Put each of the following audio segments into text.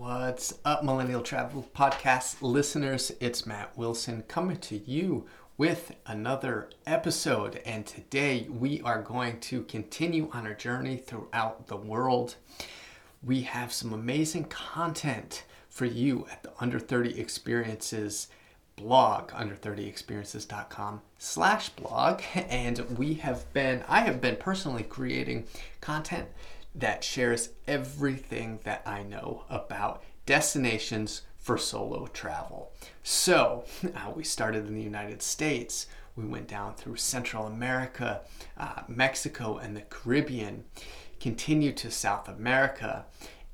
What's up, Millennial Travel Podcast listeners? It's Matt Wilson coming to you with another episode. And today we are going to continue on our journey throughout the world. We have some amazing content for you at the Under 30 Experiences blog under30experiences.com slash blog and we have been i have been personally creating content that shares everything that i know about destinations for solo travel. So uh, we started in the united states. We went down through central america uh, mexico and the caribbean. Continued to south america.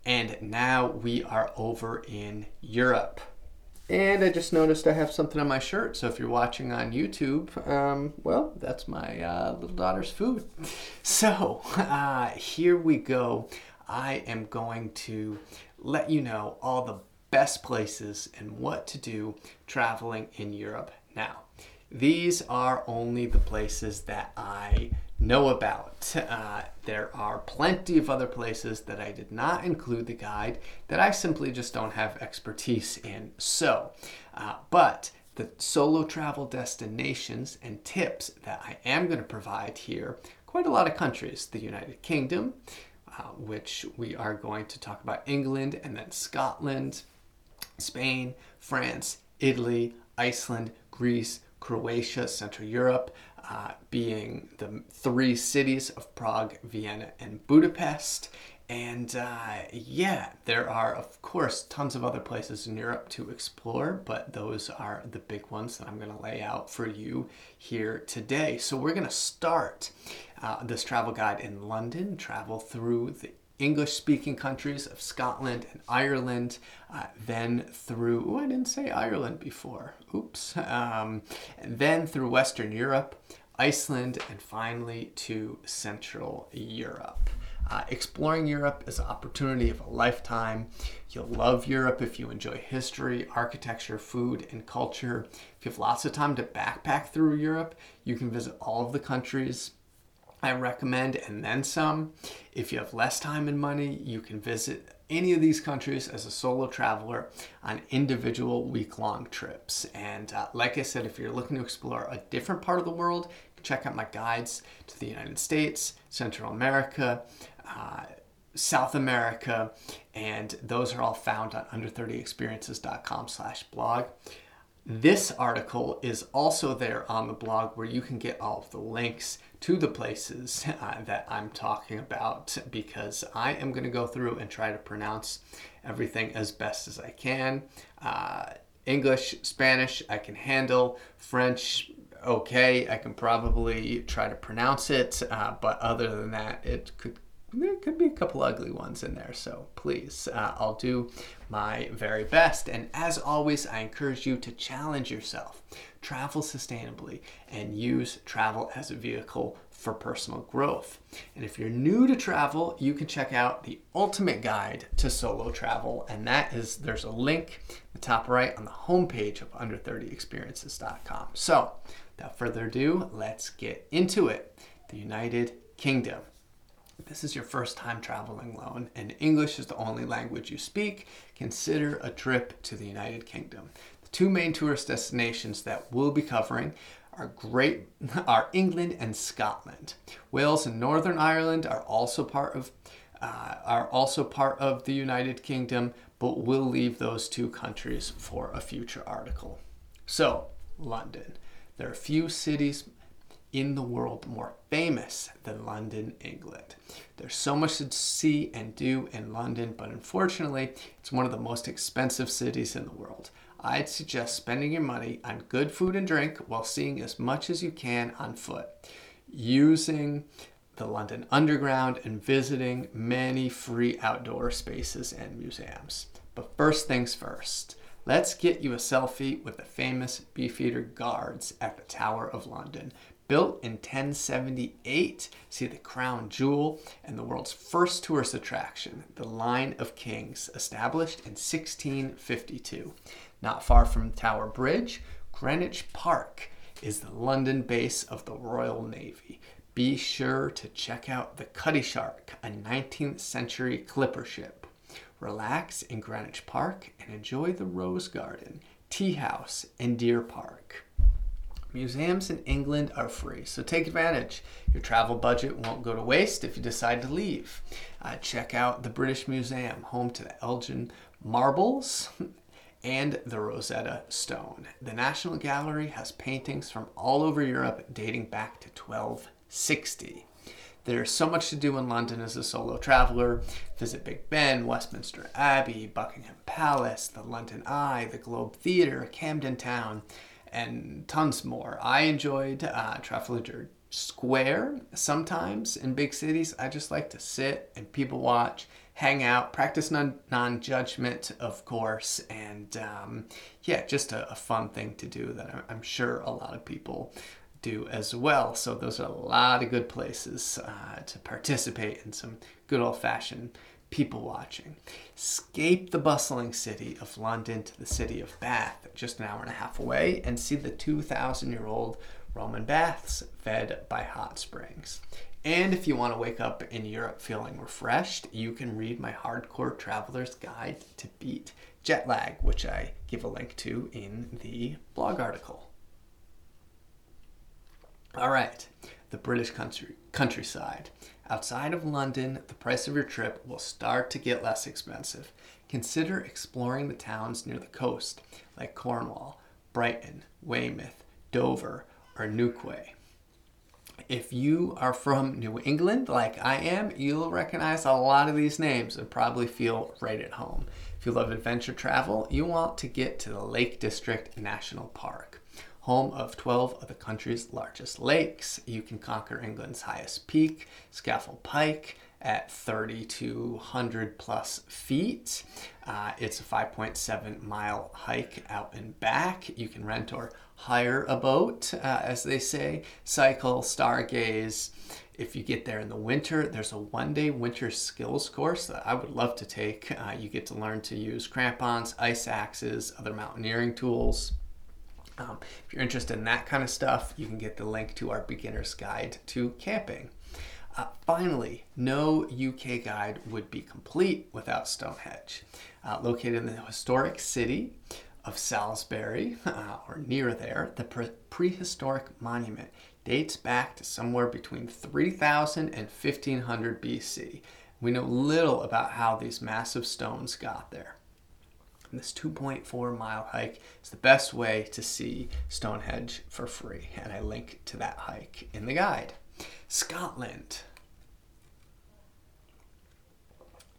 And now we are over in europe and I just noticed I have something on my shirt. So if you're watching on YouTube, um, well, that's my uh, little daughter's food. So uh, here we go. I am going to let you know all the best places and what to do traveling in Europe now. These are only the places that I know about. Uh, there are plenty of other places that I did not include the guide that I simply just don't have expertise in. So, uh, but the solo travel destinations and tips that I am going to provide here, quite a lot of countries, the United Kingdom, uh, which we are going to talk about England and then Scotland, Spain, France, Italy, Iceland, Greece, Croatia, Central Europe, uh, being the three cities of Prague, Vienna, and Budapest. And uh, yeah, there are, of course, tons of other places in Europe to explore, but those are the big ones that I'm going to lay out for you here today. So, we're going to start uh, this travel guide in London, travel through the English speaking countries of Scotland and Ireland, uh, then through, oh, I didn't say Ireland before, oops, um, then through Western Europe, Iceland, and finally to Central Europe. Uh, exploring Europe is an opportunity of a lifetime. You'll love Europe if you enjoy history, architecture, food, and culture. If you have lots of time to backpack through Europe, you can visit all of the countries I recommend, and then some. If you have less time and money, you can visit any of these countries as a solo traveler on individual week long trips. And uh, like I said, if you're looking to explore a different part of the world, check out my guides to the United States, Central America, uh, South America, and those are all found on under30experiences.com slash blog. This article is also there on the blog where you can get all of the links to the places uh, that I'm talking about because I am going to go through and try to pronounce everything as best as I can. Uh, English, Spanish, I can handle. French, okay. I can probably try to pronounce it, uh, but other than that, it could there could be a couple ugly ones in there. So please, uh, I'll do my very best. And as always, I encourage you to challenge yourself, travel sustainably, and use travel as a vehicle for personal growth. And if you're new to travel, you can check out the ultimate guide to solo travel. And that is there's a link the top right on the homepage of under30experiences.com. So without further ado, let's get into it. The United Kingdom this is your first time traveling alone and English is the only language you speak, consider a trip to the United Kingdom. The two main tourist destinations that we'll be covering are great are England and Scotland. Wales and Northern Ireland are also part of uh, are also part of the United Kingdom, but we'll leave those two countries for a future article. So, London. There are few cities in the world more famous than London, England. There's so much to see and do in London, but unfortunately, it's one of the most expensive cities in the world. I'd suggest spending your money on good food and drink while seeing as much as you can on foot, using the London Underground and visiting many free outdoor spaces and museums. But first things first, let's get you a selfie with the famous Beefeater Guards at the Tower of London Built in 1078, see the crown jewel and the world's first tourist attraction, the Line of Kings, established in 1652. Not far from Tower Bridge, Greenwich Park is the London base of the Royal Navy. Be sure to check out the Cutty Sark, a 19th century clipper ship. relax in Greenwich Park, and enjoy the Rose Garden, Tea House, and Deer Park. Museums in England are free, so take advantage. Your travel budget won't go to waste if you decide to leave. Uh, check out the British Museum, home to the Elgin marbles and the Rosetta Stone. The National Gallery has paintings from all over Europe dating back to 1260. There's so much to do in London as a solo traveler. Visit Big Ben, Westminster Abbey, Buckingham Palace, the London Eye, the Globe Theatre, Camden Town, and tons more. I enjoyed uh, Trafalgar Square sometimes in big cities. I just like to sit and people watch, hang out, practice non judgment, of course, and um, yeah, just a, a, fun thing to do that I'm sure a lot of people do as well. So those are a lot of good places uh, to participate in some good old fashioned people watching. Escape the bustling city of London to the city of Bath, just an hour and a half away, and see the 2,000 year old Roman baths fed by hot springs. And if you want to wake up in Europe feeling refreshed, you can read my Hardcore Traveler's Guide to Beat Jet Lag, which I give a link to in the blog article. All right, the British country, countryside. Outside of London, the price of your trip will start to get less expensive. Consider exploring the towns near the coast, like Cornwall, Brighton, Weymouth, Dover, or Newquay. If you are from New England, like I am, you'll recognize a lot of these names and probably feel right at home. If you love adventure travel, you want to get to the Lake District National Park home of 12 of the country's largest lakes. You can conquer England's highest peak, Scafell Pike, at 3,200 plus feet. Uh, it's a 5.7 mile hike out and back. You can rent or hire a boat, uh, as they say, cycle, stargaze. If you get there in the winter, there's a one day winter skills course that I would love to take. Uh, you get to learn to use crampons, ice axes, other mountaineering tools. Um, if you're interested in that kind of stuff, you can get the link to our beginner's guide to camping. Uh, finally, no UK guide would be complete without Stonehenge. Uh, located in the historic city of Salisbury, uh, or near there, the pre- prehistoric monument dates back to somewhere between 3000 and 1500 BC. We know little about how these massive stones got there. This 2.4 mile hike is the best way to see Stonehenge for free, and I link to that hike in the guide. Scotland.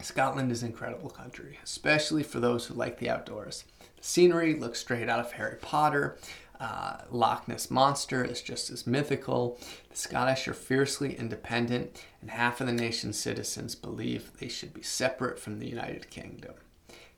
Scotland is an incredible country, especially for those who like the outdoors. The scenery looks straight out of Harry Potter. Uh, Loch Ness Monster is just as mythical. The Scottish are fiercely independent, and half of the nation's citizens believe they should be separate from the United Kingdom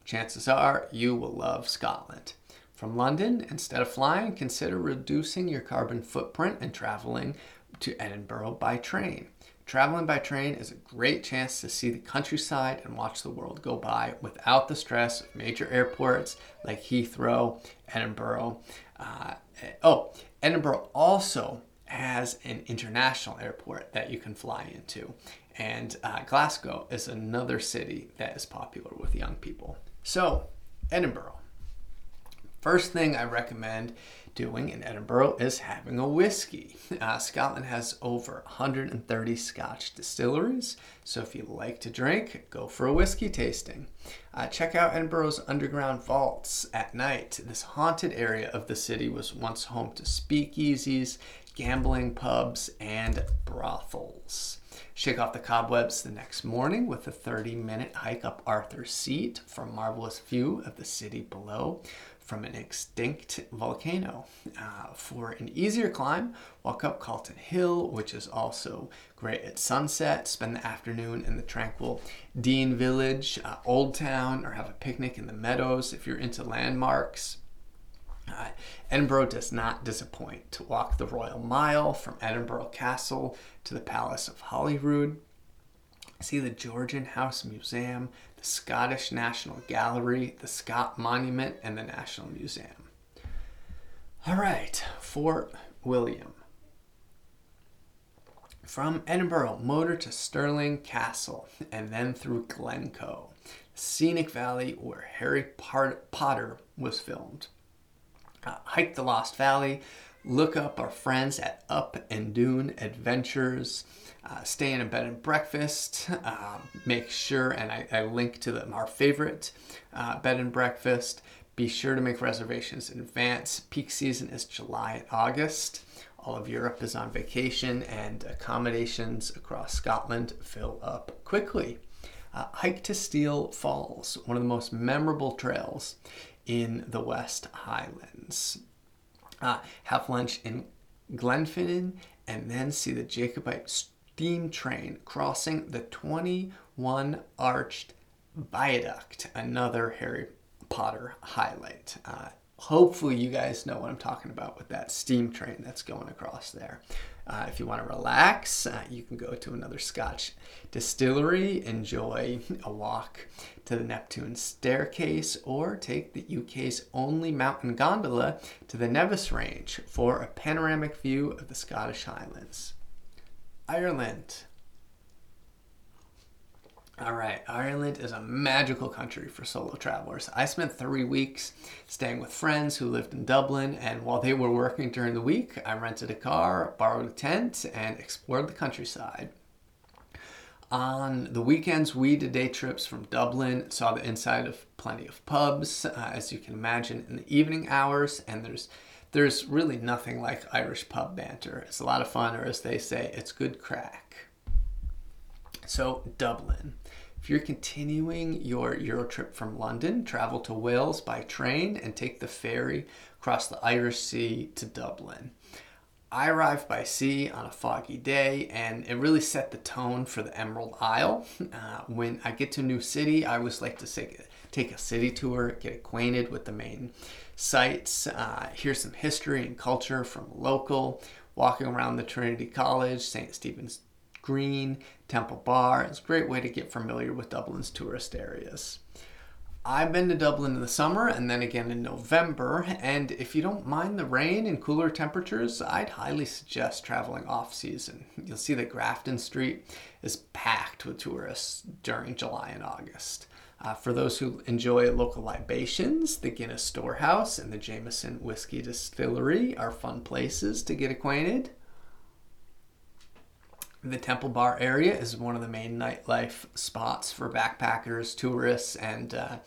chances are you will love Scotland. From London, instead of flying, consider reducing your carbon footprint and traveling to Edinburgh by train. Traveling by train is a great chance to see the countryside and watch the world go by without the stress of major airports like Heathrow, Edinburgh. Uh, oh, Edinburgh also has an international airport that you can fly into. And uh, Glasgow is another city that is popular with young people. So, Edinburgh. First thing I recommend doing in Edinburgh is having a whiskey. Uh, Scotland has over 130 Scotch distilleries, so if you like to drink, go for a whiskey tasting. Uh, check out Edinburgh's underground vaults at night. This haunted area of the city was once home to speakeasies, gambling pubs, and brothels. Shake off the cobwebs the next morning with a 30 minute hike up Arthur's Seat for a marvelous view of the city below from an extinct volcano. Uh, for an easier climb, walk up Calton Hill, which is also great at sunset. Spend the afternoon in the tranquil Dean Village, uh, Old Town, or have a picnic in the meadows if you're into landmarks. Uh, Edinburgh does not disappoint. To walk the Royal Mile from Edinburgh Castle to the Palace of Holyrood, see the Georgian House Museum, the Scottish National Gallery, the Scott Monument, and the National Museum. All right, Fort William. From Edinburgh, motor to Stirling Castle, and then through Glencoe. scenic valley where Harry Potter was filmed. Uh, hike the Lost Valley, look up our friends at Up and Dune Adventures, uh, stay in a bed and breakfast, uh, make sure, and I, I link to them, our favorite uh, bed and breakfast. Be sure to make reservations in advance. Peak season is July and August. All of Europe is on vacation, and accommodations across Scotland fill up quickly. Uh, hike to Steall Falls, one of the most memorable trails in the West Highlands. Uh, have lunch in Glenfinnan and then see the Jacobite steam train crossing the 21 arched viaduct, another Harry Potter highlight. Uh, hopefully, you guys know what I'm talking about with that steam train that's going across there. Uh, if you want to relax, uh, you can go to another Scotch distillery, enjoy a walk to the Neptune staircase, or take the UK's only mountain gondola to the Nevis Range for a panoramic view of the Scottish Highlands. Ireland. All right, Ireland is a magical country for solo travelers. I spent three weeks staying with friends who lived in Dublin, and while they were working during the week, I rented a car, borrowed a tent, and explored the countryside. On the weekends, we did day trips from Dublin, saw the inside of plenty of pubs, uh, as you can imagine, in the evening hours, and there's there's really nothing like Irish pub banter. It's a lot of fun, or as they say, it's good crack. So, Dublin. If you're continuing your Euro trip from London, travel to Wales by train and take the ferry across the Irish Sea to Dublin. I arrived by sea on a foggy day, and it really set the tone for the Emerald Isle. Uh, when I get to a new city, I always like to take, take a city tour, get acquainted with the main sites, uh, hear some history and culture from local, walking around the Trinity College, St. Stephen's Green, Temple Bar. It's a great way to get familiar with Dublin's tourist areas. I've been to Dublin in the summer and then again in November, and if you don't mind the rain and cooler temperatures, I'd highly suggest traveling off season. You'll see that Grafton Street is packed with tourists during July and August. Uh, for those who enjoy local libations, the Guinness Storehouse and the Jameson Whiskey Distillery are fun places to get acquainted. The Temple Bar area is one of the main nightlife spots for backpackers, tourists, and uh,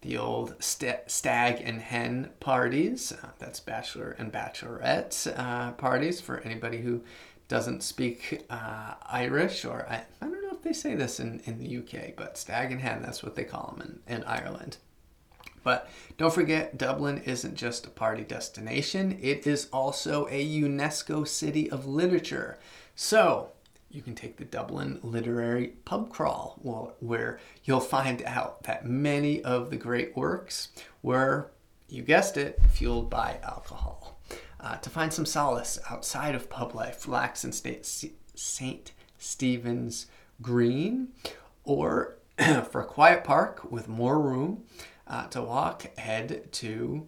the old st- stag and hen parties. Uh, that's bachelor and bachelorette uh, parties for anybody who doesn't speak uh, Irish, or I, I don't know if they say this in, in the UK, but stag and hen, that's what they call them in, in Ireland. But don't forget, Dublin isn't just a party destination, it is also a UNESCO City of Literature. So, you can take the Dublin Literary Pub Crawl, where you'll find out that many of the great works were, you guessed it, fueled by alcohol. Uh, to find some solace outside of pub life, relax in St. Stephen's Green, or for a quiet park with more room uh, to walk, head to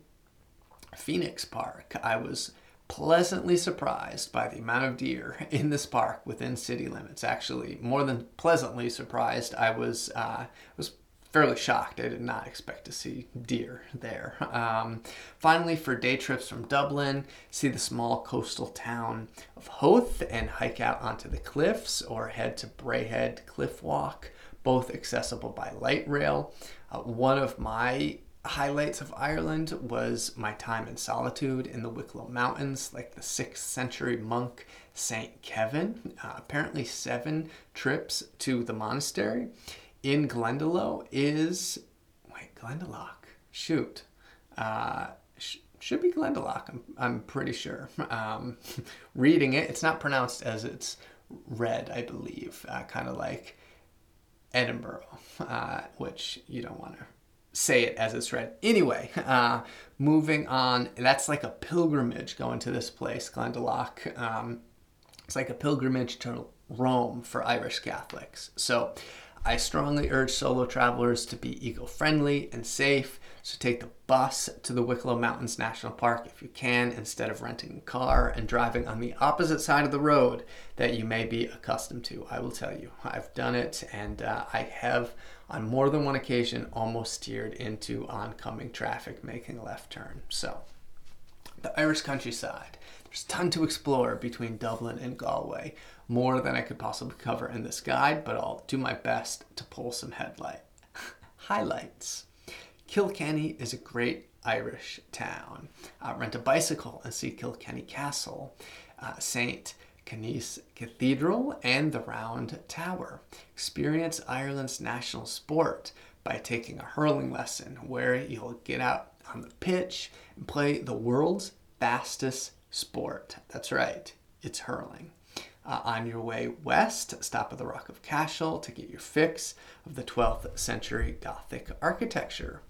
Phoenix Park. I was pleasantly surprised by the amount of deer in this park within city limits. Actually, more than pleasantly surprised, I was uh, was fairly shocked. I did not expect to see deer there. Um, finally, for day trips from Dublin, see the small coastal town of Howth and hike out onto the cliffs, or head to Bray Head Cliff Walk, both accessible by light rail. Uh, one of my highlights of Ireland was my time in solitude in the Wicklow Mountains, like the 6th century monk Saint Kevin. Uh, apparently, seven trips to the monastery in Glendalough is. Wait, Glendalough. Shoot. Uh, sh- should be Glendalough, I'm, I'm pretty sure. Um, reading it, it's not pronounced as it's read, I believe, uh, kind of like Edinburgh, uh, which you don't want to say it as it's read. Anyway, uh, moving on, that's like a pilgrimage going to this place, Glendalough. Um, it's like a pilgrimage to Rome for Irish Catholics. So I strongly urge solo travelers to be eco friendly and safe. So take the bus to the Wicklow Mountains National Park if you can, instead of renting a car and driving on the opposite side of the road that you may be accustomed to. I will tell you, I've done it and uh, I have on more than one occasion almost steered into oncoming traffic making a left turn. So, the Irish countryside. There's a ton to explore between Dublin and Galway, more than I could possibly cover in this guide, but I'll do my best to pull some headlight highlights. Kilkenny is a great Irish town. Uh, rent a bicycle and see Kilkenny Castle, uh, St. Canice Cathedral, and the Round Tower. Experience Ireland's national sport by taking a hurling lesson where you'll get out on the pitch and play the world's fastest sport. That's right, it's hurling. Uh, on your way west, stop at the Rock of Cashel to get your fix of the 12th century Gothic architecture.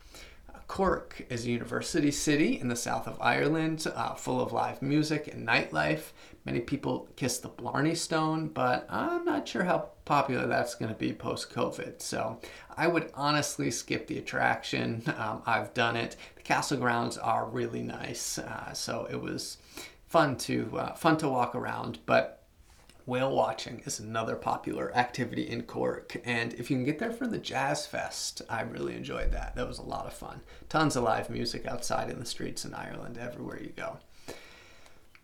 Cork is a university city in the south of Ireland, uh, full of live music and nightlife. Many people kiss the Blarney Stone, but I'm not sure how popular that's going to be post COVID. So I would honestly skip the attraction. Um, I've done it. The castle grounds are really nice, uh, so it was fun to uh, fun to walk around, but Whale watching is another popular activity in Cork, and if you can get there for the Jazz Fest, I really enjoyed that. That was a lot of fun. Tons of live music outside in the streets in Ireland, everywhere you go.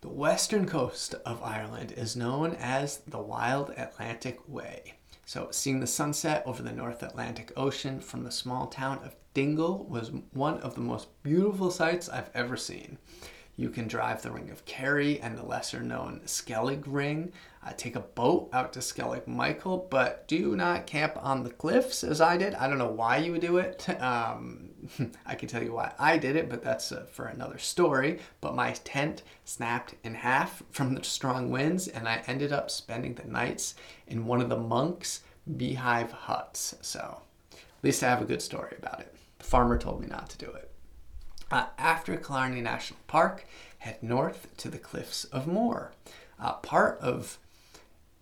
The western coast of Ireland is known as the Wild Atlantic Way. So, seeing the sunset over the North Atlantic Ocean from the small town of Dingle was one of the most beautiful sights I've ever seen. You can drive the Ring of Kerry and the lesser known Skellig Ring. Uh, take a boat out to Skellig Michael, but do not camp on the cliffs as I did. I don't know why you would do it. Um, I can tell you why I did it, but that's uh, for another story. But my tent snapped in half from the strong winds, and I ended up spending the nights in one of the monks' beehive huts. So at least I have a good story about it. The farmer told me not to do it. Uh, after Killarney National Park, head north to the Cliffs of Moher. Uh, part of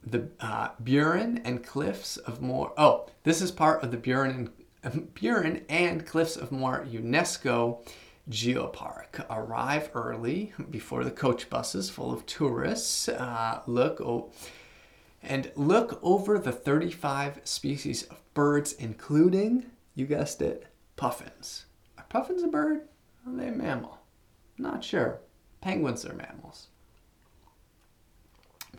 the uh, Burren and Cliffs of Moher. Oh, this is part of the Burren and, Burren and Cliffs of Moher UNESCO Geopark. Arrive early before the coach buses full of tourists. Uh, look, oh, and look over the 35 species of birds, including, you guessed it, puffins. Are puffins a bird? Are they a mammal? Not sure. Penguins are mammals.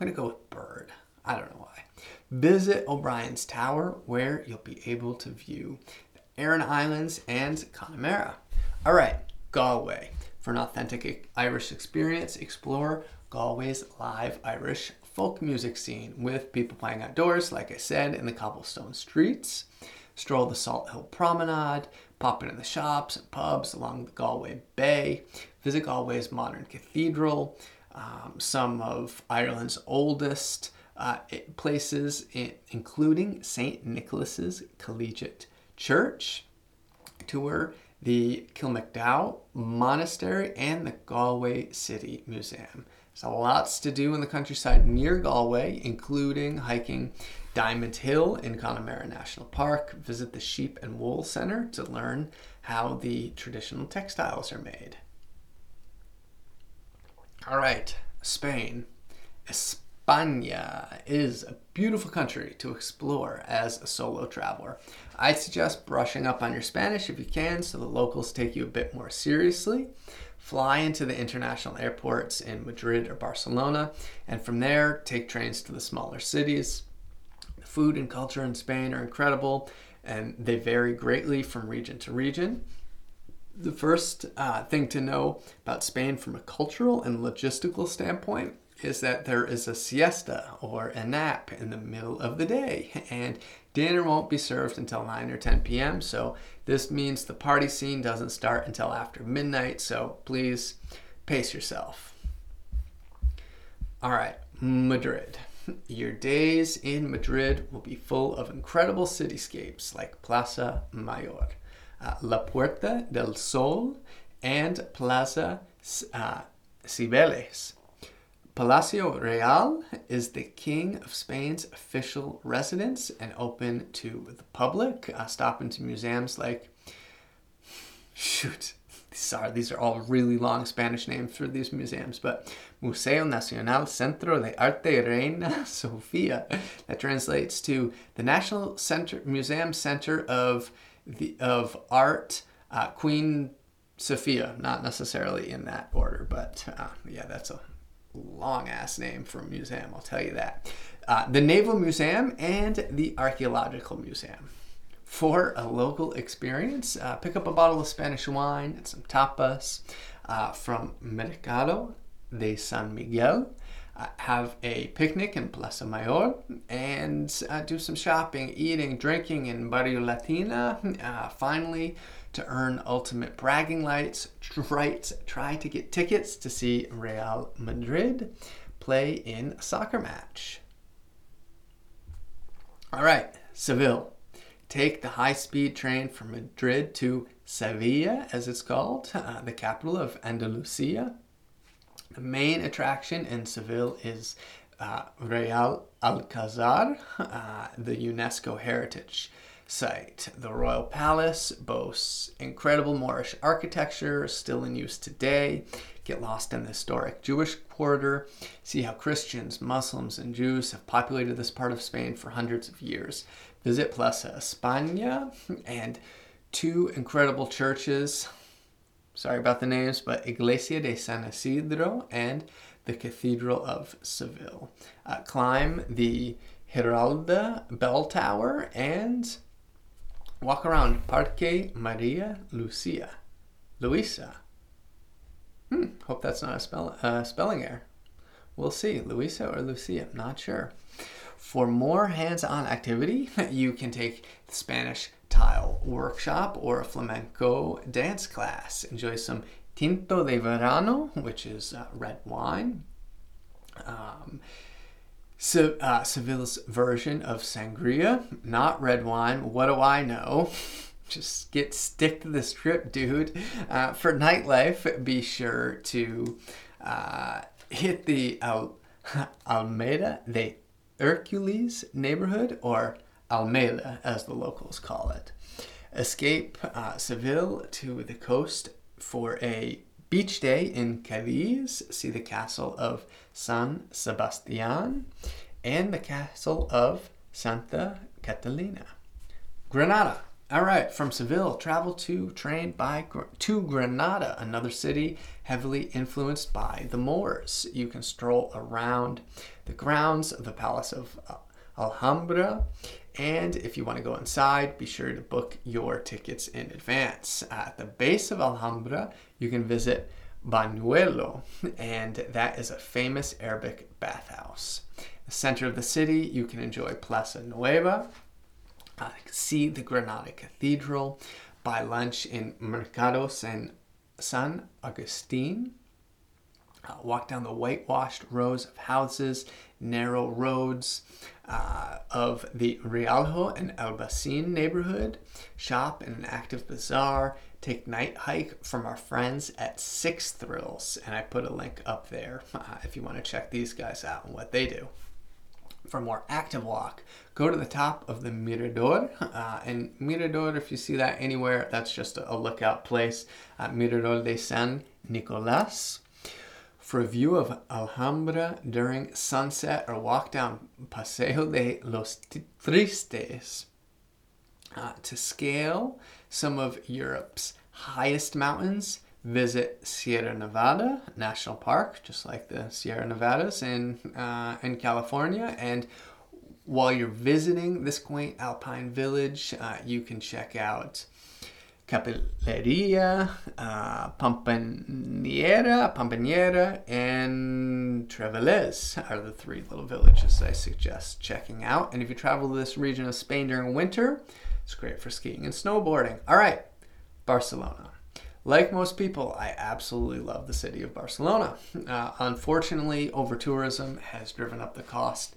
I'm to go with bird. I don't know why. Visit O'Brien's Tower where you'll be able to view the Aran Islands and Connemara. All right, Galway. For an authentic Irish experience, explore Galway's live Irish folk music scene with people playing outdoors, like I said, in the cobblestone streets. Stroll the Salt Hill Promenade, pop into the shops and pubs along the Galway Bay, visit Galway's modern cathedral, um, some of Ireland's oldest uh, places, including St. Nicholas's Collegiate Church, tour the Kilmacduagh Monastery, and the Galway City Museum. There's lots to do in the countryside near Galway, including hiking Diamond Hill in Connemara National Park. Visit the Sheep and Wool Center to learn how the traditional textiles are made. All right, Spain. España is a beautiful country to explore as a solo traveler. I suggest brushing up on your Spanish if you can so the locals take you a bit more seriously. Fly into the international airports in Madrid or Barcelona, and from there, take trains to the smaller cities The food and culture in Spain are incredible and they vary greatly from region to region. The first uh, thing to know about Spain from a cultural and logistical standpoint is that there is a siesta or a nap in the middle of the day, and dinner won't be served until 9 or 10 p.m. So, this means the party scene doesn't start until after midnight, so please pace yourself. All right, Madrid. Your days in Madrid will be full of incredible cityscapes like Plaza Mayor, uh, La Puerta del Sol, and Plaza uh, Cibeles. Palacio Real is the King of Spain's official residence and open to the public. Uh, stop into museums like shoot, sorry, these are all really long Spanish names for these museums, but Museo Nacional Centro de Arte Reina Sofia. That translates to the National Center Museum Center of the of Art uh, Queen Sophia. Not necessarily in that order, but uh, yeah, that's a long ass name for a museum. I'll tell you that. Uh, the Naval Museum and the Archaeological Museum for a local experience. Uh, pick up a bottle of Spanish wine and some tapas uh, from Mercado de San Miguel. Uh, have a picnic in Plaza Mayor and uh, do some shopping, eating, drinking in Barrio Latina. Uh, finally, to earn ultimate bragging rights, try, to get tickets to see Real Madrid play in a soccer match. All right, Seville take the high speed train from Madrid to Sevilla, as it's called, uh, the capital of Andalusia. The main attraction in Seville is uh, Real Alcazar, uh, the UNESCO Heritage Site. The Royal Palace boasts incredible Moorish architecture still in use today. Get lost in the historic Jewish quarter, see how Christians, Muslims, and Jews have populated this part of Spain for hundreds of years visit Plaza España and two incredible churches. Sorry about the names, but Iglesia de San Isidro and the Cathedral of Seville. Uh, climb the Giralda Bell Tower and walk around Parque Maria Lucia. Luisa. Hmm, hope that's not a spell, uh, spelling error. We'll see. Luisa or Lucia, not sure. For more hands on activity, you can take the Spanish tile workshop or a flamenco dance class. Enjoy some tinto de verano, which is uh, red wine. Um, uh, Seville's version of sangria, not red wine. What do I know? Just get stick to the script, dude. Uh, for nightlife, be sure to uh, hit the Al- Almeida de Hercules neighborhood, or Almeida, as the locals call it. Escape uh, Seville to the coast for a beach day in Cadiz. See the castle of San Sebastian and the castle of Santa Catalina. Granada. All right, from Seville, travel to train by to Granada, another city heavily influenced by the Moors. You can stroll around the grounds of the Palace of Alhambra, and if you want to go inside, be sure to book your tickets in advance. At the base of Alhambra, you can visit Bañuelo, and that is a famous Arabic bathhouse. The center of the city, you can enjoy Plaza Nueva, uh, see the Granada Cathedral, buy lunch in Mercado San, San Agustin, uh, walk down the whitewashed rows of houses, narrow roads uh, of the Rialto and Albayzín neighborhood, shop in an active bazaar, take night hike from our friends at Six Thrills, and I put a link up there uh, if you want to check these guys out and what they do for more active walk, go to the top of the Mirador. Uh, and Mirador, if you see that anywhere, that's just a, lookout place. Uh, Mirador de San Nicolas. For a view of Alhambra during sunset or walk down Paseo de los Tristes. Uh, to scale some of Europe's highest mountains, visit Sierra Nevada National Park, just like the Sierra Nevadas in uh, in California. And while you're visiting this quaint alpine village, uh, you can check out Capilleria, uh, Pampaniera, Pampaniera, and Treveles are the three little villages I suggest checking out. And if you travel to this region of Spain during winter, it's great for skiing and snowboarding. All right, Barcelona. Like most people, I absolutely love the city of Barcelona. Uh, unfortunately, over tourism has driven up the cost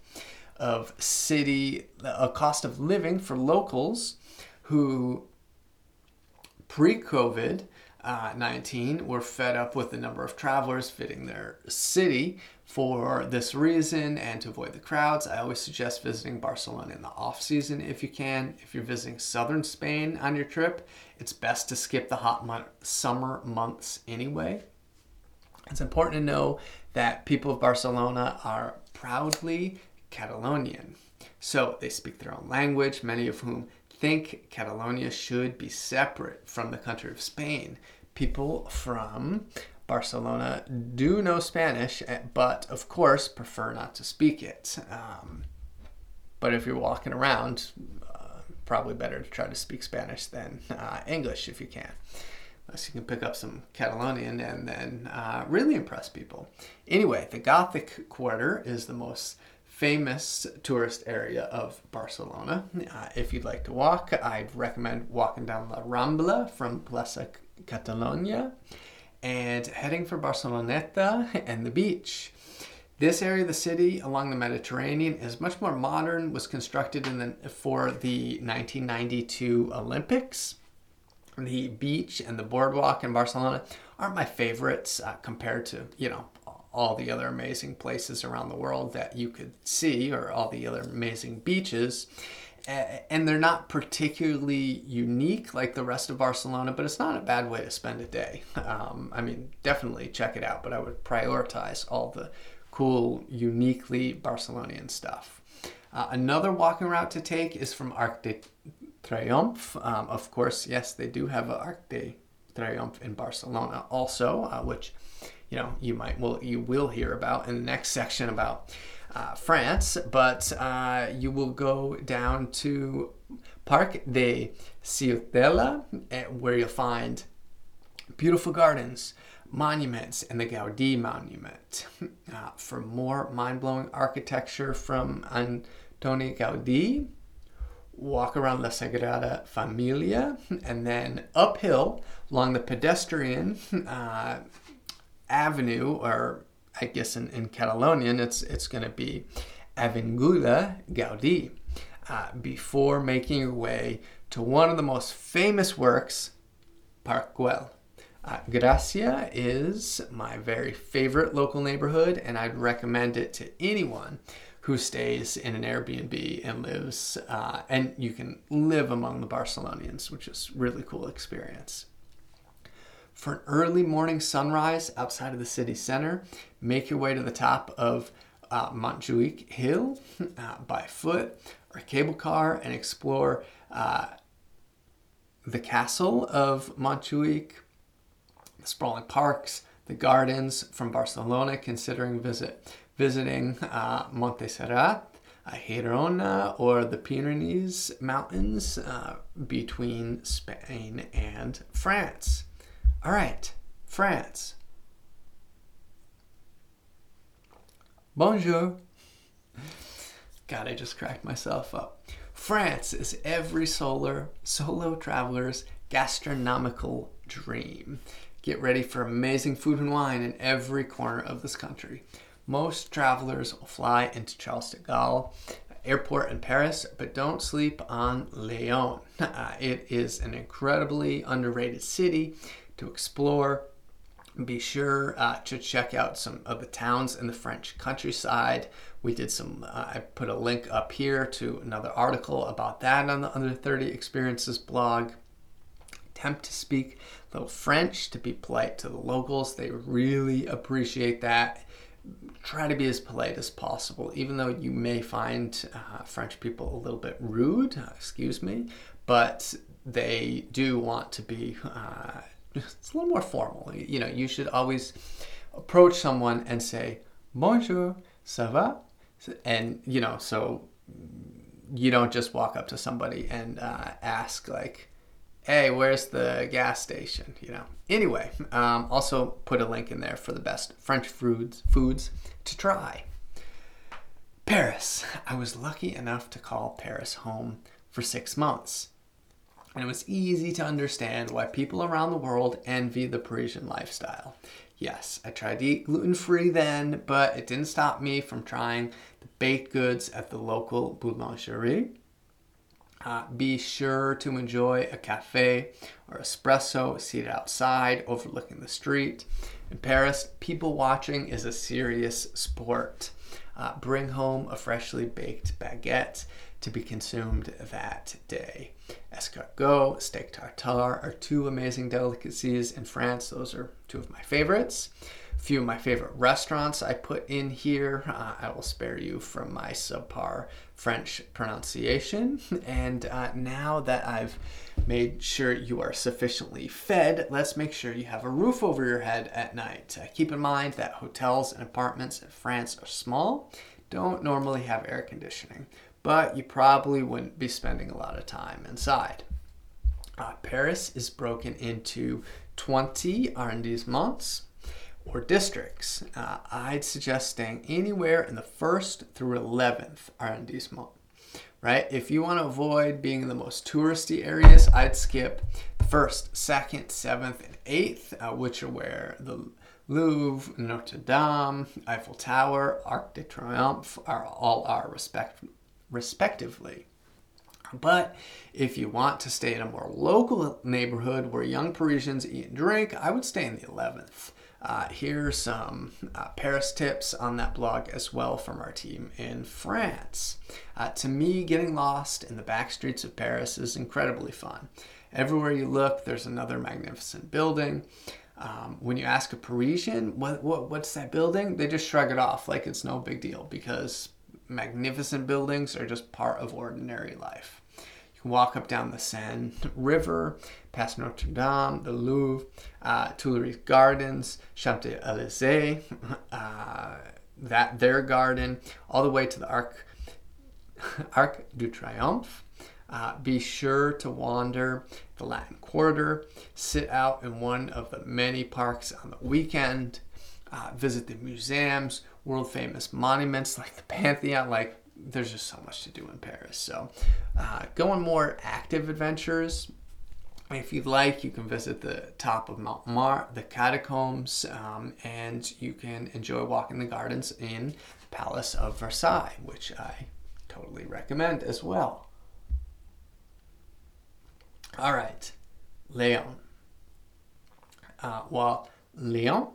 of city, a cost of living for locals who pre COVID uh, 19 were fed up with the number of travelers visiting their city. For this reason and to avoid the crowds, I always suggest visiting Barcelona in the off season if you can. If you're visiting southern Spain on your trip, it's best to skip the hot month, summer months anyway. It's important to know that people of Barcelona are proudly Catalonian. So they speak their own language, many of whom think Catalonia should be separate from the country of Spain. People from Barcelona do know Spanish, eh, but of course prefer not to speak it. Um, but if you're walking around, uh, probably better to try to speak Spanish than uh, English if you can. Unless you can pick up some Catalonian and then uh, really impress people. Anyway, the Gothic Quarter is the most famous tourist area of Barcelona. Uh, if you'd like to walk, I'd recommend walking down La Rambla from Plaza Catalunya and heading for Barceloneta and the beach. This area of the city along the Mediterranean is much more modern, was constructed in the, for the 1992 Olympics. The beach and the boardwalk in Barcelona aren't my favorites uh, compared to, you know, all the other amazing places around the world that you could see or all the other amazing beaches and they're not particularly unique like the rest of Barcelona, but it's not a bad way to spend a day. Um, I mean, definitely check it out, but I would prioritize all the cool, uniquely Barcelonian stuff. Uh, another walking route to take is from Arc de Triomphe. Um, of course, yes, they do have an Arc de Triomphe in Barcelona also, uh, which you know you might well you will hear about in the next section about uh, France, but uh, you will go down to Parc de Ciutadella, eh, where you'll find beautiful gardens, monuments, and the Gaudi Monument. Uh, for more mind blowing architecture from Antoni Gaudi, walk around La Sagrada Familia, and then uphill along the pedestrian uh, avenue or I guess in, in Catalonian, it's, it's going to be Avinguda Gaudi, uh, before making your way to one of the most famous works, Parc Güell. Uh, Gracia is my very favorite local neighborhood, and I'd recommend it to anyone who stays in an Airbnb and lives, uh, and you can live among the Barcelonians, which is really cool experience. For an early morning sunrise outside of the city center, make your way to the top of uh, Montjuic Hill uh, by foot or cable car and explore uh, the castle of Montjuic, the sprawling parks, the gardens from Barcelona, considering visit visiting uh, Montserrat, Girona, or the Pyrenees Mountains uh, between Spain and France. All right, France. Bonjour. God, I just cracked myself up. France is every solar solo traveler's gastronomical dream. Get ready for amazing food and wine in every corner of this country. Most travelers will fly into Charles de Gaulle airport in Paris, but don't sleep on Lyon. It is an incredibly underrated city to explore. Be sure uh, to check out some of the towns in the French countryside. We did some, uh, I put a link up here to another article about that on the Under 30 Experiences blog. Attempt to speak a little French to be polite to the locals. They really appreciate that try to be as polite as possible, even though you may find uh, French people a little bit rude, excuse me, but they do want to be uh, it's a little more formal. You know, you should always approach someone and say, Bonjour, ça va? And, you know, so you don't just walk up to somebody and uh, ask, like, hey, where's the gas station? You know. Anyway, um, also put a link in there for the best French foods foods to try. Paris. I was lucky enough to call Paris home for six months and it was easy to understand why people around the world envy the Parisian lifestyle. Yes, I tried to eat gluten free then, but it didn't stop me from trying the baked goods at the local boulangerie. Uh, be sure to enjoy a cafe or espresso seated outside overlooking the street. In Paris, people watching is a serious sport. Uh, bring home a freshly baked baguette to be consumed that day. Escargot, steak tartare are two amazing delicacies in France. Those are two of my favorites A few of my favorite restaurants I put in here. Uh, I will spare you from my subpar French pronunciation. And uh, now that I've made sure you are sufficiently fed, let's make sure you have a roof over your head at night. Uh, keep in mind that hotels and apartments in France are small, don't normally have air conditioning, but you probably wouldn't be spending a lot of time inside. Uh, Paris is broken into 20 arrondissements or districts, uh, I'd suggest staying anywhere in the first through 11th arrondissement. Right? If you want to avoid being in the most touristy areas, I'd skip first, second, seventh, and eighth, uh, which are where the Louvre, Notre Dame, Eiffel Tower, Arc de Triomphe are all are respect, respectively. But if you want to stay in a more local neighborhood where young Parisians eat and drink, I would stay in the 11th. Uh, are some uh, Paris tips on that blog as well from our team in France. Uh, to me, getting lost in the back streets of Paris is incredibly fun. Everywhere you look, there's another magnificent building. Um, when you ask a Parisian, what, what, what's that building? They just shrug it off like it's no big deal because magnificent buildings are just part of ordinary life You can walk up down the Seine River, past Notre Dame, the Louvre, uh, Tuileries Gardens, Champs Elysees, uh, that their garden, all the way to the Arc, Arc du Triomphe. Uh, be sure to wander the Latin Quarter, sit out in one of the many parks on the weekend, uh, visit the museums, world famous monuments like the Pantheon, like there's just so much to do in Paris. So, uh, go on more active adventures. If you'd like, you can visit the top of Montmartre, the catacombs, um, and you can enjoy walking the gardens in the Palace of Versailles, which I totally recommend as well. All right, Lyon. Uh, well, Lyon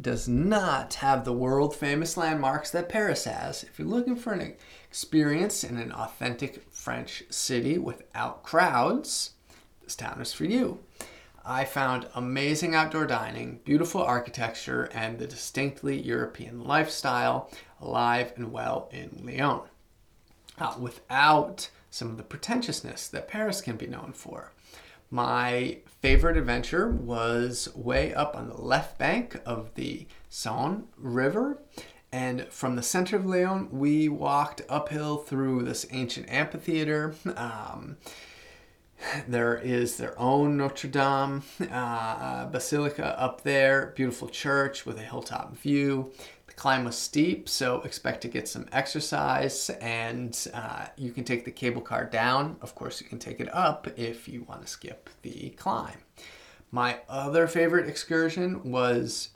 does not have the world famous landmarks that Paris has. If you're looking for an experience in an authentic French city without crowds, this town is for you. I found amazing outdoor dining, beautiful architecture, and the distinctly European lifestyle alive and well in Lyon. Uh, without some of the pretentiousness that Paris can be known for. My favorite adventure was way up on the left bank of the Saône River. And from the center of Lyon, we walked uphill through this ancient amphitheater. Um, there is their own Notre Dame uh, Basilica up there, beautiful church with a hilltop view climb was steep, so expect to get some exercise. And uh, you can take the cable car down. Of course, you can take it up if you want to skip the climb. My other favorite excursion was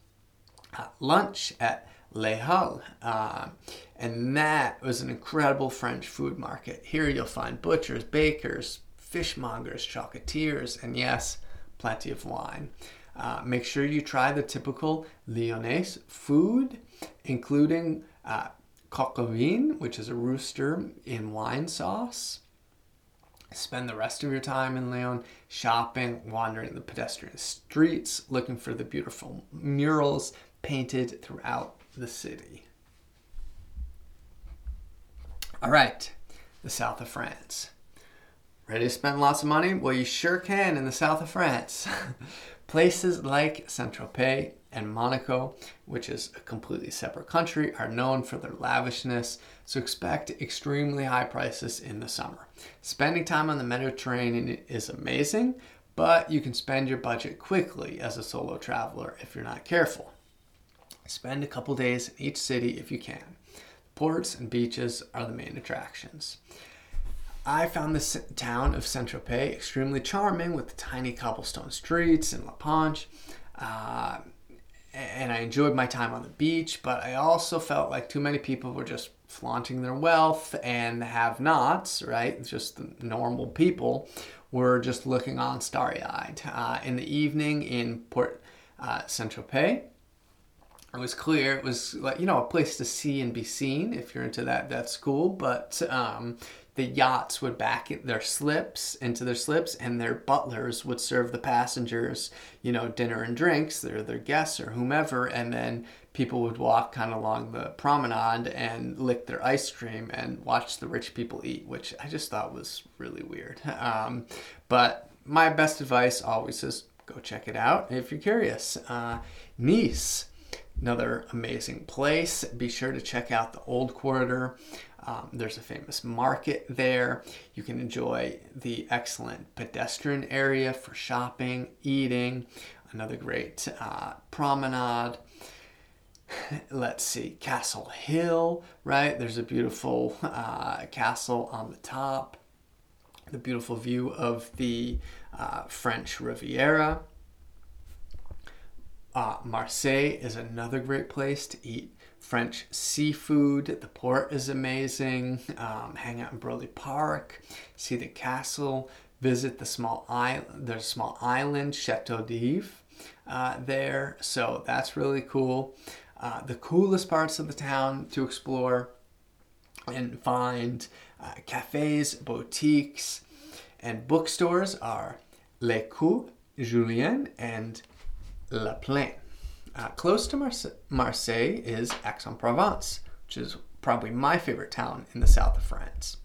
uh, lunch at Les Halles. Uh, and that was an incredible French food market. Here you'll find butchers, bakers, fishmongers, chocolatiers, and yes, plenty of wine. Uh, make sure you try the typical Lyonnaise food including uh, vin, which is a rooster in wine sauce. Spend the rest of your time in Lyon shopping, wandering the pedestrian streets, looking for the beautiful murals painted throughout the city. All right, the south of France. Ready to spend lots of money? Well, you sure can in the south of France. Places like Saint Tropez and Monaco, which is a completely separate country, are known for their lavishness, so expect extremely high prices in the summer. Spending time on the Mediterranean is amazing, but you can spend your budget quickly as a solo traveler if you're not careful. Spend a couple days in each city if you can. Ports and beaches are the main attractions. I found the town of Saint Tropez extremely charming with the tiny cobblestone streets and La Ponche. Uh, and I enjoyed my time on the beach, but I also felt like too many people were just flaunting their wealth, and have nots, right? Just the normal people, were just looking on starry eyed. Uh, in the evening in Port uh, Saint Tropez, it was clear it was like you know a place to see and be seen if you're into that that school but um, the yachts would back their slips into their slips and their butlers would serve the passengers you know dinner and drinks their their guests or whomever and then people would walk kind of along the promenade and lick their ice cream and watch the rich people eat which i just thought was really weird um, but my best advice always is go check it out if you're curious uh, Nice another amazing place. Be sure to check out the Old Quarter. Um, there's a famous market there. You can enjoy the excellent pedestrian area for shopping, eating, another great uh, promenade. Let's see, Castle Hill, right? There's a beautiful uh, castle on the top, the beautiful view of the uh, French Riviera. Uh, Marseille is another great place to eat French seafood. The port is amazing. Um, hang out in Borély Park, see the castle, visit the small island. There's a small island, Chateau d'If, uh, there. So that's really cool. Uh, the coolest parts of the town to explore and find uh, cafes, boutiques, and bookstores are L'Écu, Julien, and La Plaine. Uh, close to Marse- Marseille is Aix-en-Provence, which is probably my favorite town in the south of France.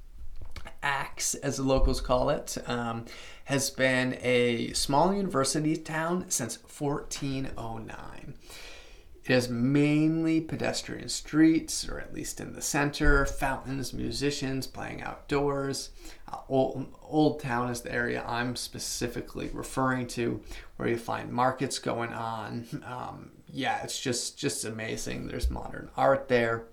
Aix, as the locals call it, um, has been a small university town since 1409. It has mainly pedestrian streets, or at least in the center, fountains, musicians playing outdoors. Uh, old, old Town is the area I'm specifically referring to, where you find markets going on. Um, yeah, it's just just amazing. There's modern art there,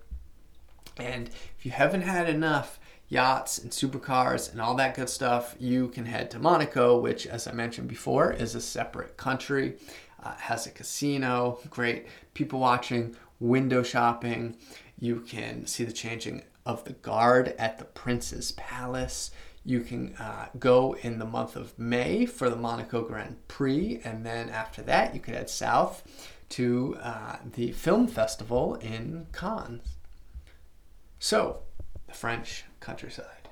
and if you haven't had enough yachts and supercars and all that good stuff, you can head to Monaco, which, as I mentioned before, is a separate country uh, has a casino, great people watching, window shopping. You can see the changing of the guard at the Prince's Palace. You can uh, go in the month of May for the Monaco Grand Prix, and then after that, you could head south to uh, the film festival in Cannes. So, the French countryside.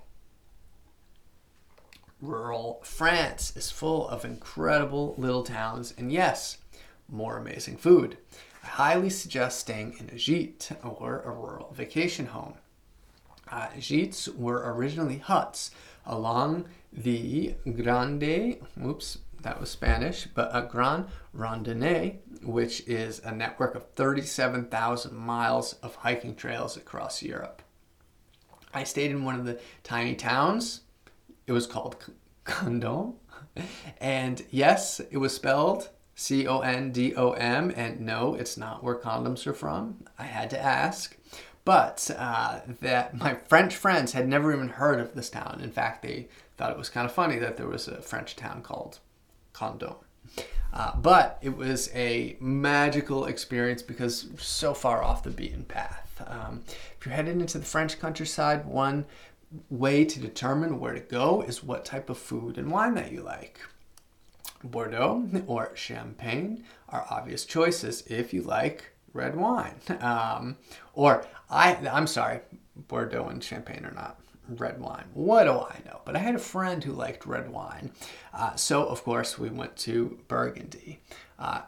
Rural France is full of incredible little towns, and yes, more amazing food. I highly suggest staying in a gîte or a rural vacation home. Uh, gîtes were originally huts along the Grande, oops, that was Spanish, but a Grande Randonnée, which is a network of 37,000 miles of hiking trails across Europe. I stayed in one of the tiny towns it was called Condom. And yes, it was spelled C O N D O M. And no, it's not where condoms are from. I had to ask. But uh, that my French friends had never even heard of this town. In fact, they thought it was kind of funny that there was a French town called Condom. Uh, but it was a magical experience because so far off the beaten path. Um, if you're headed into the French countryside, one way to determine where to go is what type of food and wine that you like. Bordeaux or Champagne are obvious choices if you like red wine. Um, or I, I'm sorry, Bordeaux and Champagne are not red wine. What do I know? But I had a friend who liked red wine. Uh, so, of course, we went to Burgundy. Uh,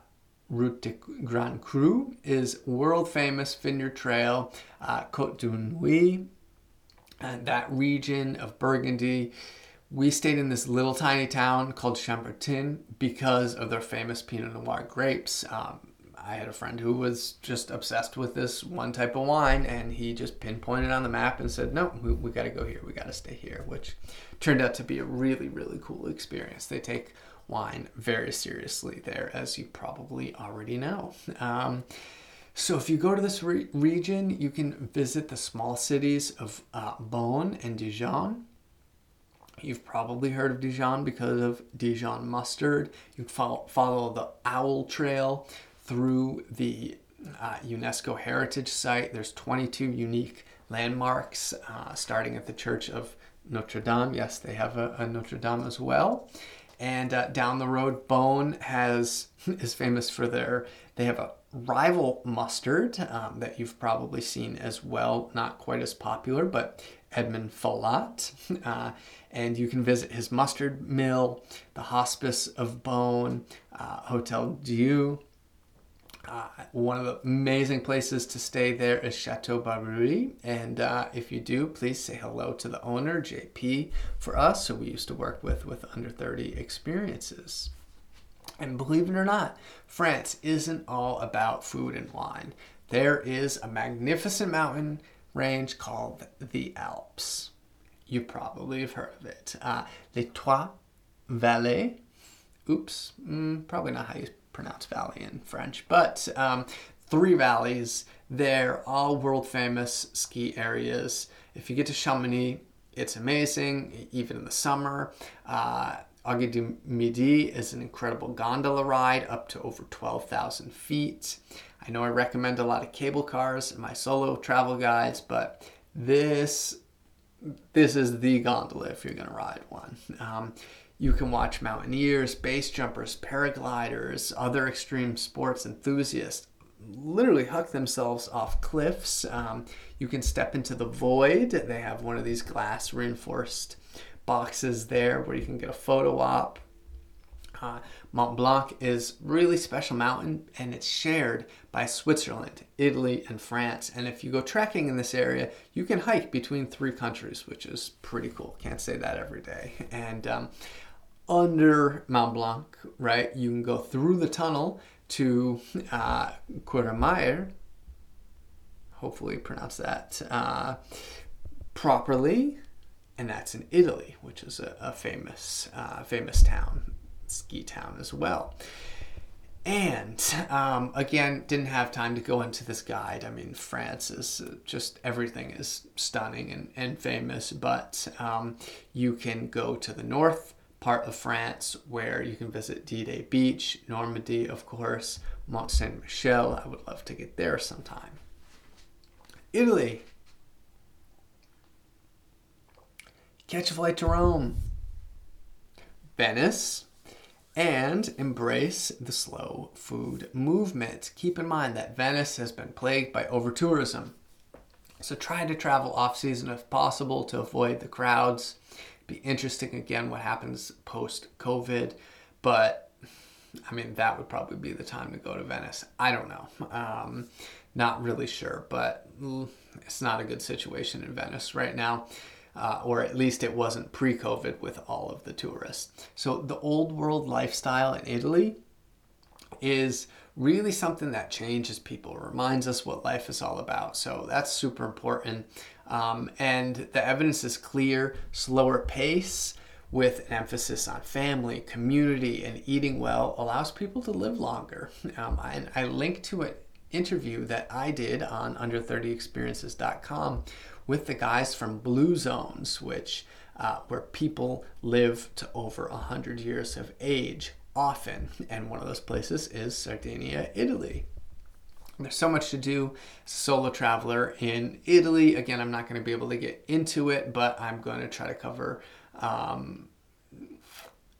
Route de Grand Cru is world famous vineyard trail. Uh, Côte du Nuit and that region of Burgundy. We stayed in this little tiny town called Chambertin because of their famous Pinot Noir grapes. Um, I had a friend who was just obsessed with this one type of wine, and he just pinpointed on the map and said, No, we, we got to go here. We got to stay here, which turned out to be a really, really cool experience. They take wine very seriously there, as you probably already know. Um, so if you go to this re- region, you can visit the small cities of uh, Beaune and Dijon. You've probably heard of Dijon because of Dijon mustard. You follow, follow the Owl Trail through the uh, UNESCO Heritage Site. There's 22 unique landmarks, uh, starting at the Church of Notre Dame. Yes, they have a, a Notre Dame as well. And uh, down the road, Beaune has is famous for their. They have a rival mustard um, that you've probably seen as well. Not quite as popular, but Edmond Fallot. Uh, and you can visit his mustard mill, the Hospice of Beaune, uh, Hotel Dieu. Uh, one of the amazing places to stay there is Chateau Barberie. And uh, if you do, please say hello to the owner, JP, for us, who we used to work with with Under 30 Experiences. And believe it or not, France isn't all about food and wine. There is a magnificent mountain range called the Alps. You probably have heard of it. Uh, Les Trois Vallées. Oops, mm, probably not how you pronounce valley in French, but um, three valleys. They're all world famous ski areas. If you get to Chamonix, it's amazing, even in the summer. Uh, Aiguille du Midi is an incredible gondola ride up to over 12,000 feet. I know I recommend a lot of cable cars in my solo travel guides, but this this is the gondola if you're going to ride one. Um, you can watch mountaineers, base jumpers, paragliders, other extreme sports enthusiasts literally huck themselves off cliffs. Um, you can step into the void. They have one of these glass reinforced boxes there where you can get a photo op. Uh, Mont Blanc is really special mountain and it's shared by Switzerland, Italy, and France. And if you go trekking in this area, you can hike between three countries, which is pretty cool. Can't say that every day. And um, under Mont Blanc, right, you can go through the tunnel to uh, Courmayeur. Hopefully, pronounce that uh, properly and that's in Italy, which is a, a famous, uh, famous town, ski town as well. And um, again, didn't have time to go into this guide. I mean, France is uh, just everything is stunning and, and famous, but um, you can go to the north part of France where you can visit D Day Beach, Normandy, of course, Mont Saint Michel. I would love to get there sometime. Italy, catch a flight to Rome, Venice, and embrace the slow food movement. Keep in mind that Venice has been plagued by overtourism. So try to travel off season if possible to avoid the crowds. Be interesting again what happens post COVID, but I mean that would probably be the time to go to Venice. I don't know. Um, not really sure, but it's not a good situation in Venice right now uh, or at least it wasn't pre COVID with all of the tourists. So the old world lifestyle in Italy is really something that changes people, reminds us what life is all about. So that's super important. Um, and the evidence is clear slower pace with an emphasis on family, community, and eating well allows people to live longer. Um, and I link to an interview that I did on under30experiences.com with the guys from Blue Zones, which uh, where people live to over 100 years of age often. And one of those places is Sardinia, Italy. There's so much to do solo traveler in Italy. Again, I'm not going to be able to get into it, but I'm going to try to cover um,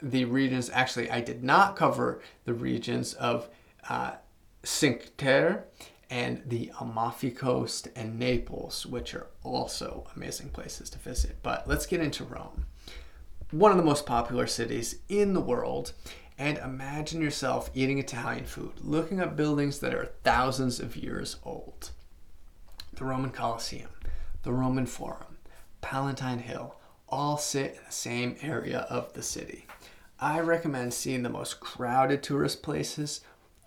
the regions. Actually, I did not cover the regions of uh, Cinque Terre and the Amalfi Coast and Naples, which are also amazing places to visit. But let's get into Rome, one of the most popular cities in the world. And imagine yourself eating Italian food, looking at buildings that are thousands of years old. The Roman Colosseum, the Roman Forum, Palatine Hill all sit in the same area of the city. I recommend seeing the most crowded tourist places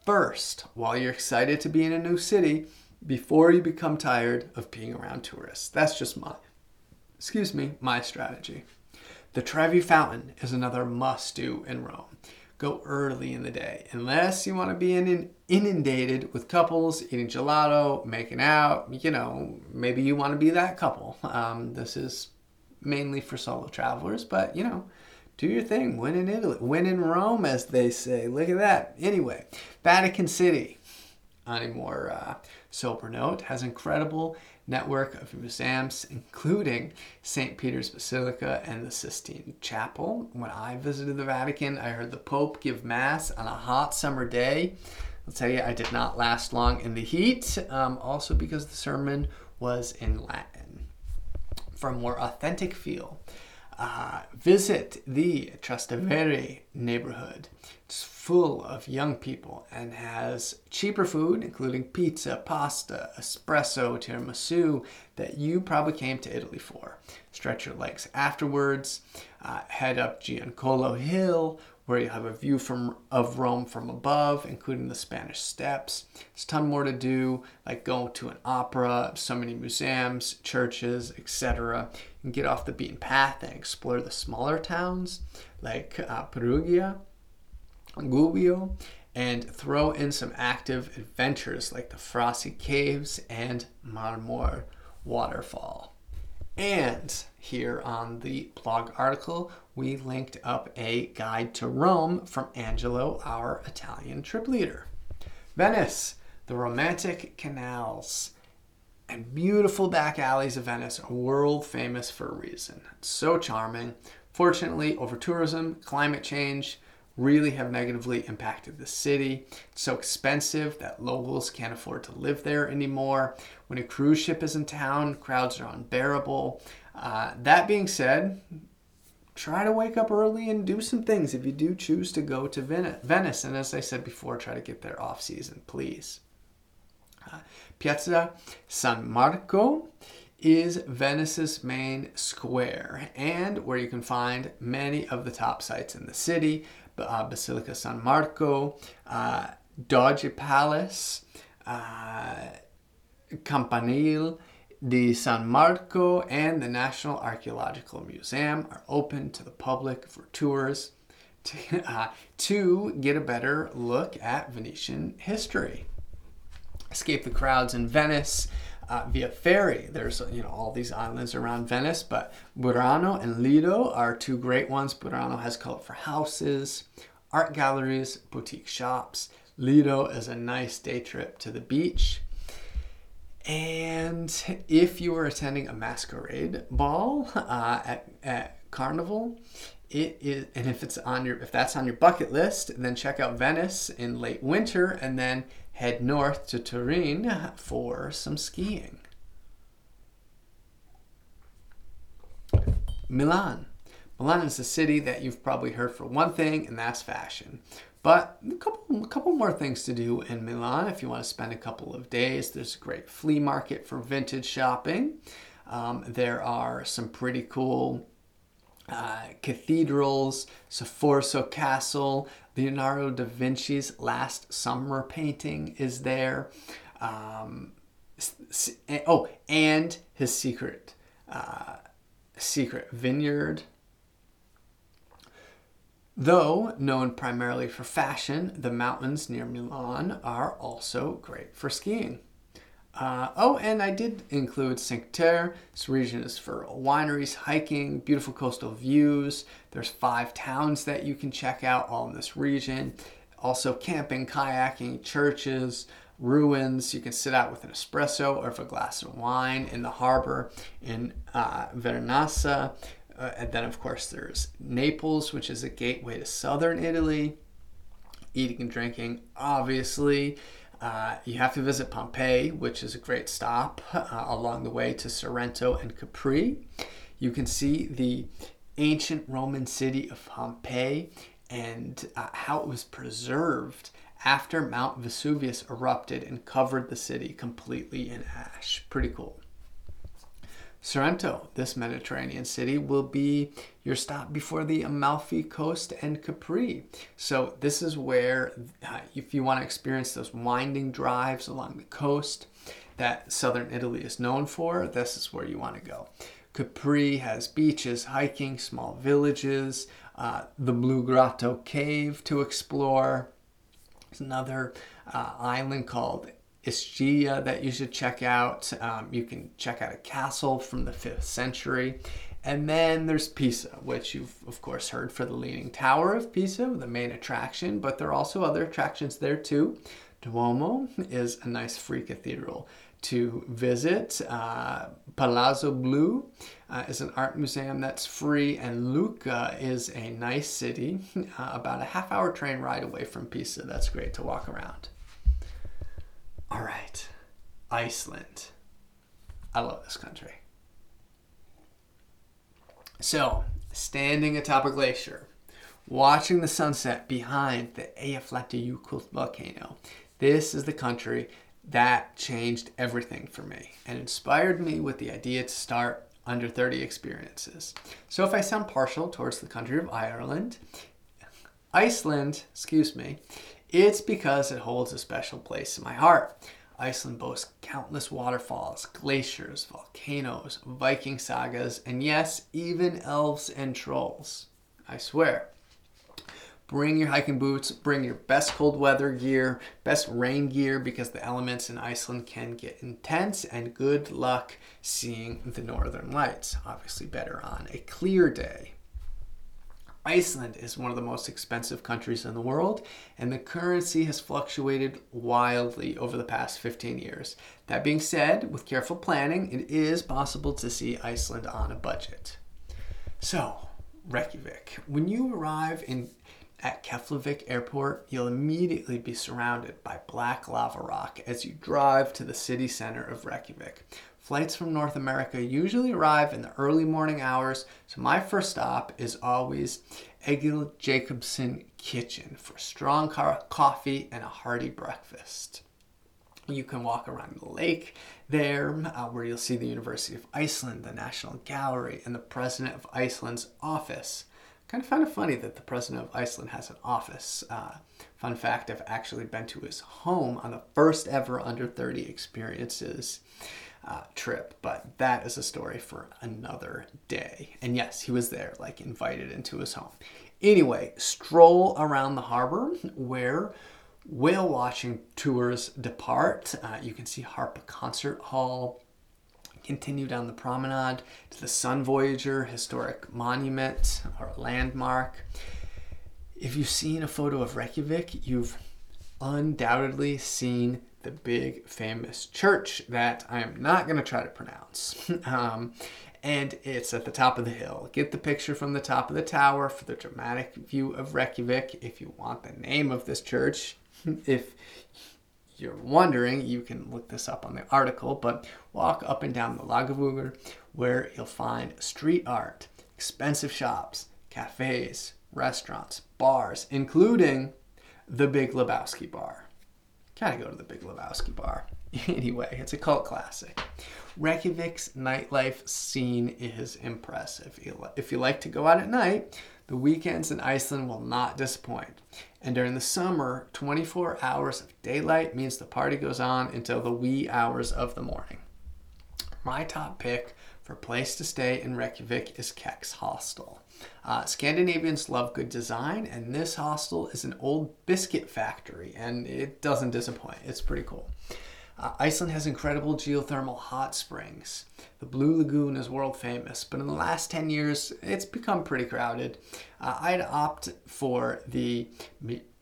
first while you're excited to be in a new city before you become tired of being around tourists. That's just my, excuse me, my strategy. The Trevi Fountain is another must do in Rome. Go early in the day, unless you want to be in, inundated with couples eating gelato, making out. You know, maybe you want to be that couple. Um, this is mainly for solo travelers, but you know, do your thing. Win in Italy. Win in Rome, as they say. Look at that. Anyway, Vatican City. On a more uh, Sober Note has incredible network of museums, including St. Peter's Basilica and the Sistine Chapel. When I visited the Vatican, I heard the Pope give Mass on a hot summer day. I'll tell you, I did not last long in the heat, um, also because the sermon was in Latin. For a more authentic feel, uh, visit the Trastevere neighborhood. It's full of young people and has cheaper food, including pizza, pasta, espresso, tiramisu, that you probably came to Italy for. Stretch your legs afterwards, uh, head up Giancolo Hill, where you have a view from of Rome from above, including the Spanish Steps. There's a ton more to do, like go to an opera, so many museums, churches, etc. Can get off the beaten path and explore the smaller towns like uh, Perugia, Gubbio, and throw in some active adventures like the Frasassi Caves and Marmore Waterfall. And here on the blog article, we linked up a guide to Rome from Angelo, our Italian trip leader. Venice, the romantic canals and beautiful back alleys of Venice are world famous for a reason. It's so charming. Fortunately, over tourism, climate change, really have negatively impacted the city. It's so expensive that locals can't afford to live there anymore. When a cruise ship is in town, crowds are unbearable. Uh, that being said, try to wake up early and do some things if you do choose to go to Venice. And as I said before, try to get there off season, please. Uh, Piazza San Marco is Venice's main square and where you can find many of the top sites in the city uh, Basilica San Marco, uh, Doge Palace, uh, Campanile di San Marco, and the National Archaeological Museum are open to the public for tours to, uh, to get a better look at Venetian history. Escape the crowds in Venice uh, via ferry. There's you know all these islands around Venice, but Burano and Lido are two great ones. Burano has colorful houses, art galleries, boutique shops. Lido is a nice day trip to the beach. And if you are attending a masquerade ball uh, at, at Carnival, it is, and if it's on your, if that's on your bucket list, then check out Venice in late winter, and then head north to Turin for some skiing. Milan. Milan is a city that you've probably heard for one thing, and that's fashion. But a couple, a couple more things to do in Milan if you want to spend a couple of days. There's a great flea market for vintage shopping. Um, there are some pretty cool uh, cathedrals, Sforza Castle, Leonardo da Vinci's Last Supper painting is there. Um, oh, and his secret, uh, secret vineyard. Though known primarily for fashion, the mountains near Milan are also great for skiing. Uh, oh, and I did include Cinque Terre. This region is for wineries, hiking, beautiful coastal views. There's five towns that you can check out all in this region. Also, camping, kayaking, churches, ruins. You can sit out with an espresso or a glass of wine in the harbor in uh, Vernazza. Uh, and then, of course, there's Naples, which is a gateway to southern Italy. Eating and drinking, obviously. Uh, you have to visit Pompeii, which is a great stop uh, along the way to Sorrento and Capri. You can see the ancient Roman city of Pompeii and uh, how it was preserved after Mount Vesuvius erupted and covered the city completely in ash. Pretty cool. Sorrento, this Mediterranean city, will be your stop before the Amalfi Coast and Capri. So, this is where, uh, if you want to experience those winding drives along the coast that southern Italy is known for, this is where you want to go. Capri has beaches, hiking, small villages, uh, the Blue Grotto Cave to explore. There's another uh, island called Ischia that you should check out. Um, you can check out a castle from the 5th century. And then there's Pisa, which you've of course heard for the Leaning Tower of Pisa, the main attraction, but there are also other attractions there too. Duomo is a nice free cathedral to visit. Uh, Palazzo Blu uh, is an art museum that's free, and Lucca is a nice city, uh, about a half hour train ride away from Pisa. That's great to walk around. All right, Iceland. I love this country. So, standing atop a glacier, watching the sunset behind the Eyjafjallajökull volcano. This is the country that changed everything for me and inspired me with the idea to start under 30 experiences. So if I sound partial towards the country of Ireland, Iceland, excuse me, it's because it holds a special place in my heart. Iceland boasts countless waterfalls, glaciers, volcanoes, Viking sagas, and yes, even elves and trolls. I swear. Bring your hiking boots, bring your best cold weather gear, best rain gear because the elements in Iceland can get intense, and good luck seeing the northern lights. Obviously, better on a clear day. Iceland is one of the most expensive countries in the world, and the currency has fluctuated wildly over the past 15 years. That being said, with careful planning, it is possible to see Iceland on a budget. So, Reykjavik. When you arrive in at Keflavik Airport, you'll immediately be surrounded by black lava rock as you drive to the city center of Reykjavik. Flights from North America usually arrive in the early morning hours, so my first stop is always Egil Jacobsen Kitchen for strong coffee and a hearty breakfast. You can walk around the lake there, uh, where you'll see the University of Iceland, the National Gallery, and the President of Iceland's office kind of found it funny that the president of Iceland has an office. Uh, fun fact I've actually been to his home on the first ever under 30 experiences uh, trip, but that is a story for another day. And yes, he was there, like invited into his home. Anyway, stroll around the harbor where whale watching tours depart. Uh, you can see Harpa Concert Hall, continue down the promenade to the Sun Voyager historic monument or landmark. If you've seen a photo of Reykjavik, you've undoubtedly seen the big famous church that I am not going to try to pronounce. um, and it's at the top of the hill. Get the picture from the top of the tower for the dramatic view of Reykjavik. If you want the name of this church, if you're wondering, you can look this up on the article, but walk up and down the Laugavegur where you'll find street art, expensive shops, cafes, restaurants, bars, including the Big Lebowski Bar. Gotta go to the Big Lebowski Bar. anyway, it's a cult classic. Reykjavik's nightlife scene is impressive. If you like to go out at night, the weekends in Iceland will not disappoint. And during the summer, 24 hours of daylight means the party goes on until the wee hours of the morning. My top pick for place to stay in Reykjavik is Kex Hostel. Uh, Scandinavians love good design, and this hostel is an old biscuit factory, and it doesn't disappoint. It's pretty cool. Uh, Iceland has incredible geothermal hot springs. The Blue Lagoon is world famous, but in the last 10 years, it's become pretty crowded. Uh, I'd opt for the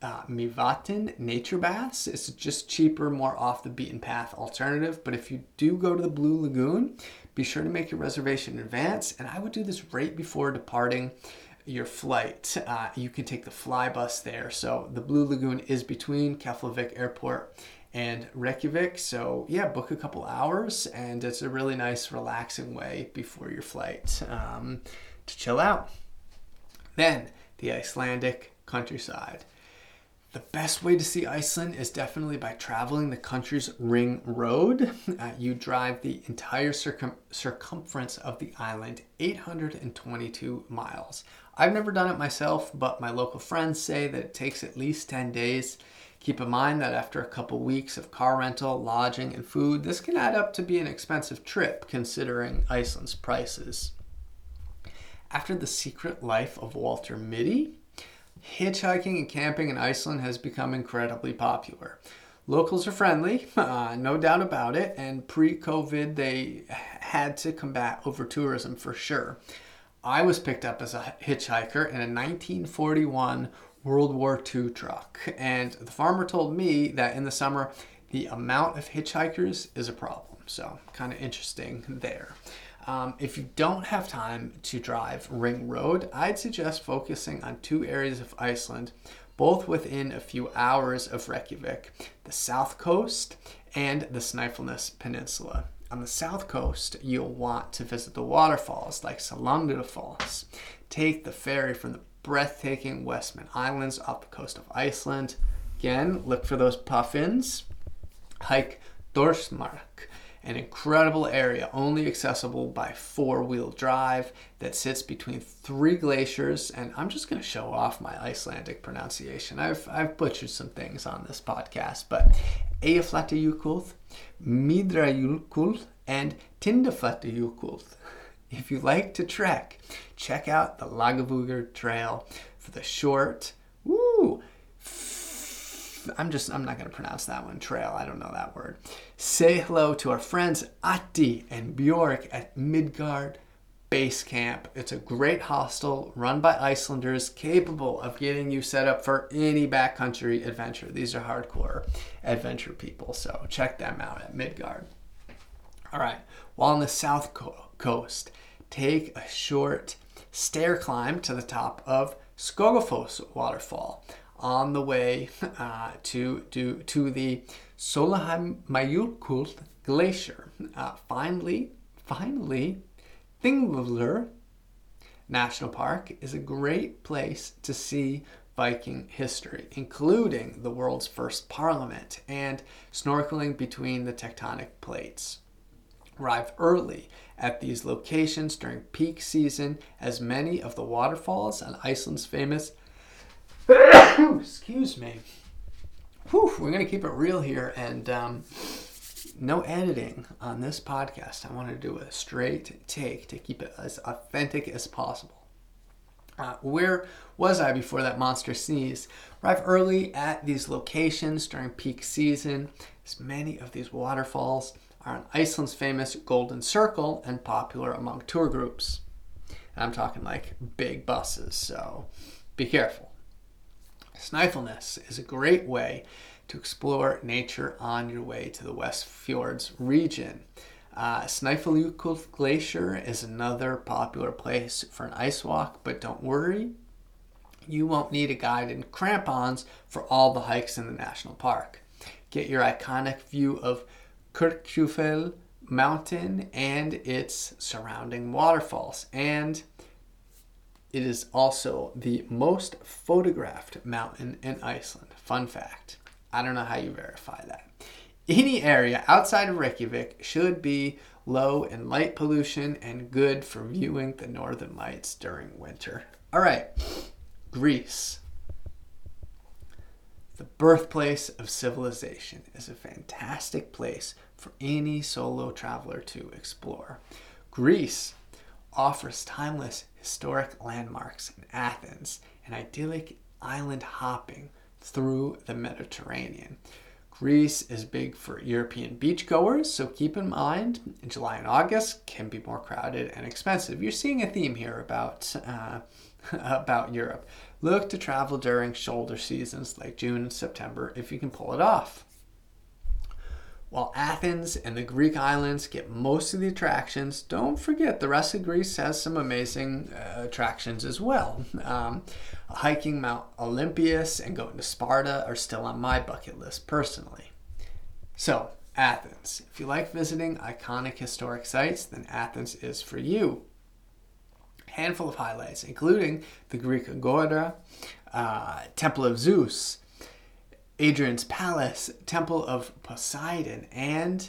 uh, Mývatn nature baths. It's just cheaper, more off the beaten path alternative. But if you do go to the Blue Lagoon, be sure to make your reservation in advance. And I would do this right before departing your flight. Uh, you can take the fly bus there. So the Blue Lagoon is between Keflavik Airport and Reykjavik. So yeah, book a couple hours, and it's a really nice, relaxing way before your flight um, to chill out. Then the Icelandic countryside. The best way to see Iceland is definitely by traveling the country's ring road. Uh, you drive the entire circum- circumference of the island, 822 miles. I've never done it myself, but my local friends say that it takes at least 10 days. Keep in mind that after a couple weeks of car rental, lodging, and food, this can add up to be an expensive trip considering Iceland's prices. After the secret life of Walter Mitty, hitchhiking and camping in Iceland has become incredibly popular. Locals are friendly, uh, no doubt about it, and pre COVID, they had to combat over tourism for sure. I was picked up as a hitchhiker in a 1941 World War II truck. And the farmer told me that in the summer, the amount of hitchhikers is a problem. So, kind of interesting there. Um, if you don't have time to drive Ring Road, I'd suggest focusing on two areas of Iceland, both within a few hours of Reykjavik the south coast and the Snæfellsnes Peninsula. On the south coast, you'll want to visit the waterfalls like Salondur Falls. Take the ferry from the breathtaking Westman Islands off the coast of Iceland. Again, look for those puffins. Hike Þórsmörk an incredible area only accessible by four wheel drive that sits between three glaciers. And I'm just going to show off my Icelandic pronunciation. I've, I've butchered some things on this podcast, but Eyjafjallajökull, Miðjarðarjökull, and Tindafjallajökull. If you like to trek, check out the Laugavegur Trail for the short, woo, I'm just, I'm not going to pronounce that one, trail. I don't know that word. Say hello to our friends Atti and Bjork at Midgard Base Camp. It's a great hostel run by Icelanders capable of getting you set up for any backcountry adventure. These are hardcore adventure people, so check them out at Midgard. All right, while on the south coast, take a short stair climb to the top of Skogafoss waterfall on the way uh, to, to, to the Sólheimajökull Glacier. Uh, finally, finally, Thingvellir National Park is a great place to see Viking history, including the world's first parliament and snorkeling between the tectonic plates. Arrive early at these locations during peak season, as many of the waterfalls on Iceland's famous Excuse me. Whew, we're going to keep it real here and um, no editing on this podcast. I want to do a straight take to keep it as authentic as possible. Uh, where was I before that monster sneeze? Arrive early at these locations during peak season, as many of these waterfalls are on Iceland's famous Golden Circle and popular among tour groups. And I'm talking like big buses, so be careful. Snæfellsnes is a great way to explore nature on your way to the West Fjords region. Uh, Glacier is another popular place for an ice walk, but don't worry, you won't need a guide and crampons for all the hikes in the national park. Get your iconic view of Kirkjufell Mountain and its surrounding waterfalls, and it is also the most photographed mountain in Iceland. Fun fact. I don't know how you verify that. Any area outside of Reykjavik should be low in light pollution and good for viewing the northern lights during winter. All right, Greece. The birthplace of civilization is a fantastic place for any solo traveler to explore. Greece offers timeless historic landmarks in Athens and idyllic island hopping through the Mediterranean. Greece is big for European beachgoers, so keep in mind in July and August can be more crowded and expensive. You're seeing a theme here about uh, about Europe. Look to travel during shoulder seasons like June and September if you can pull it off. While Athens and the Greek islands get most of the attractions, don't forget the rest of Greece has some amazing uh, attractions as well. Um, hiking Mount Olympus and going to Sparta are still on my bucket list personally. So, Athens. If you like visiting iconic historic sites, then Athens is for you. Handful of highlights, including the Greek Agora, uh, Temple of Zeus, Hadrian's Palace, Temple of Poseidon, and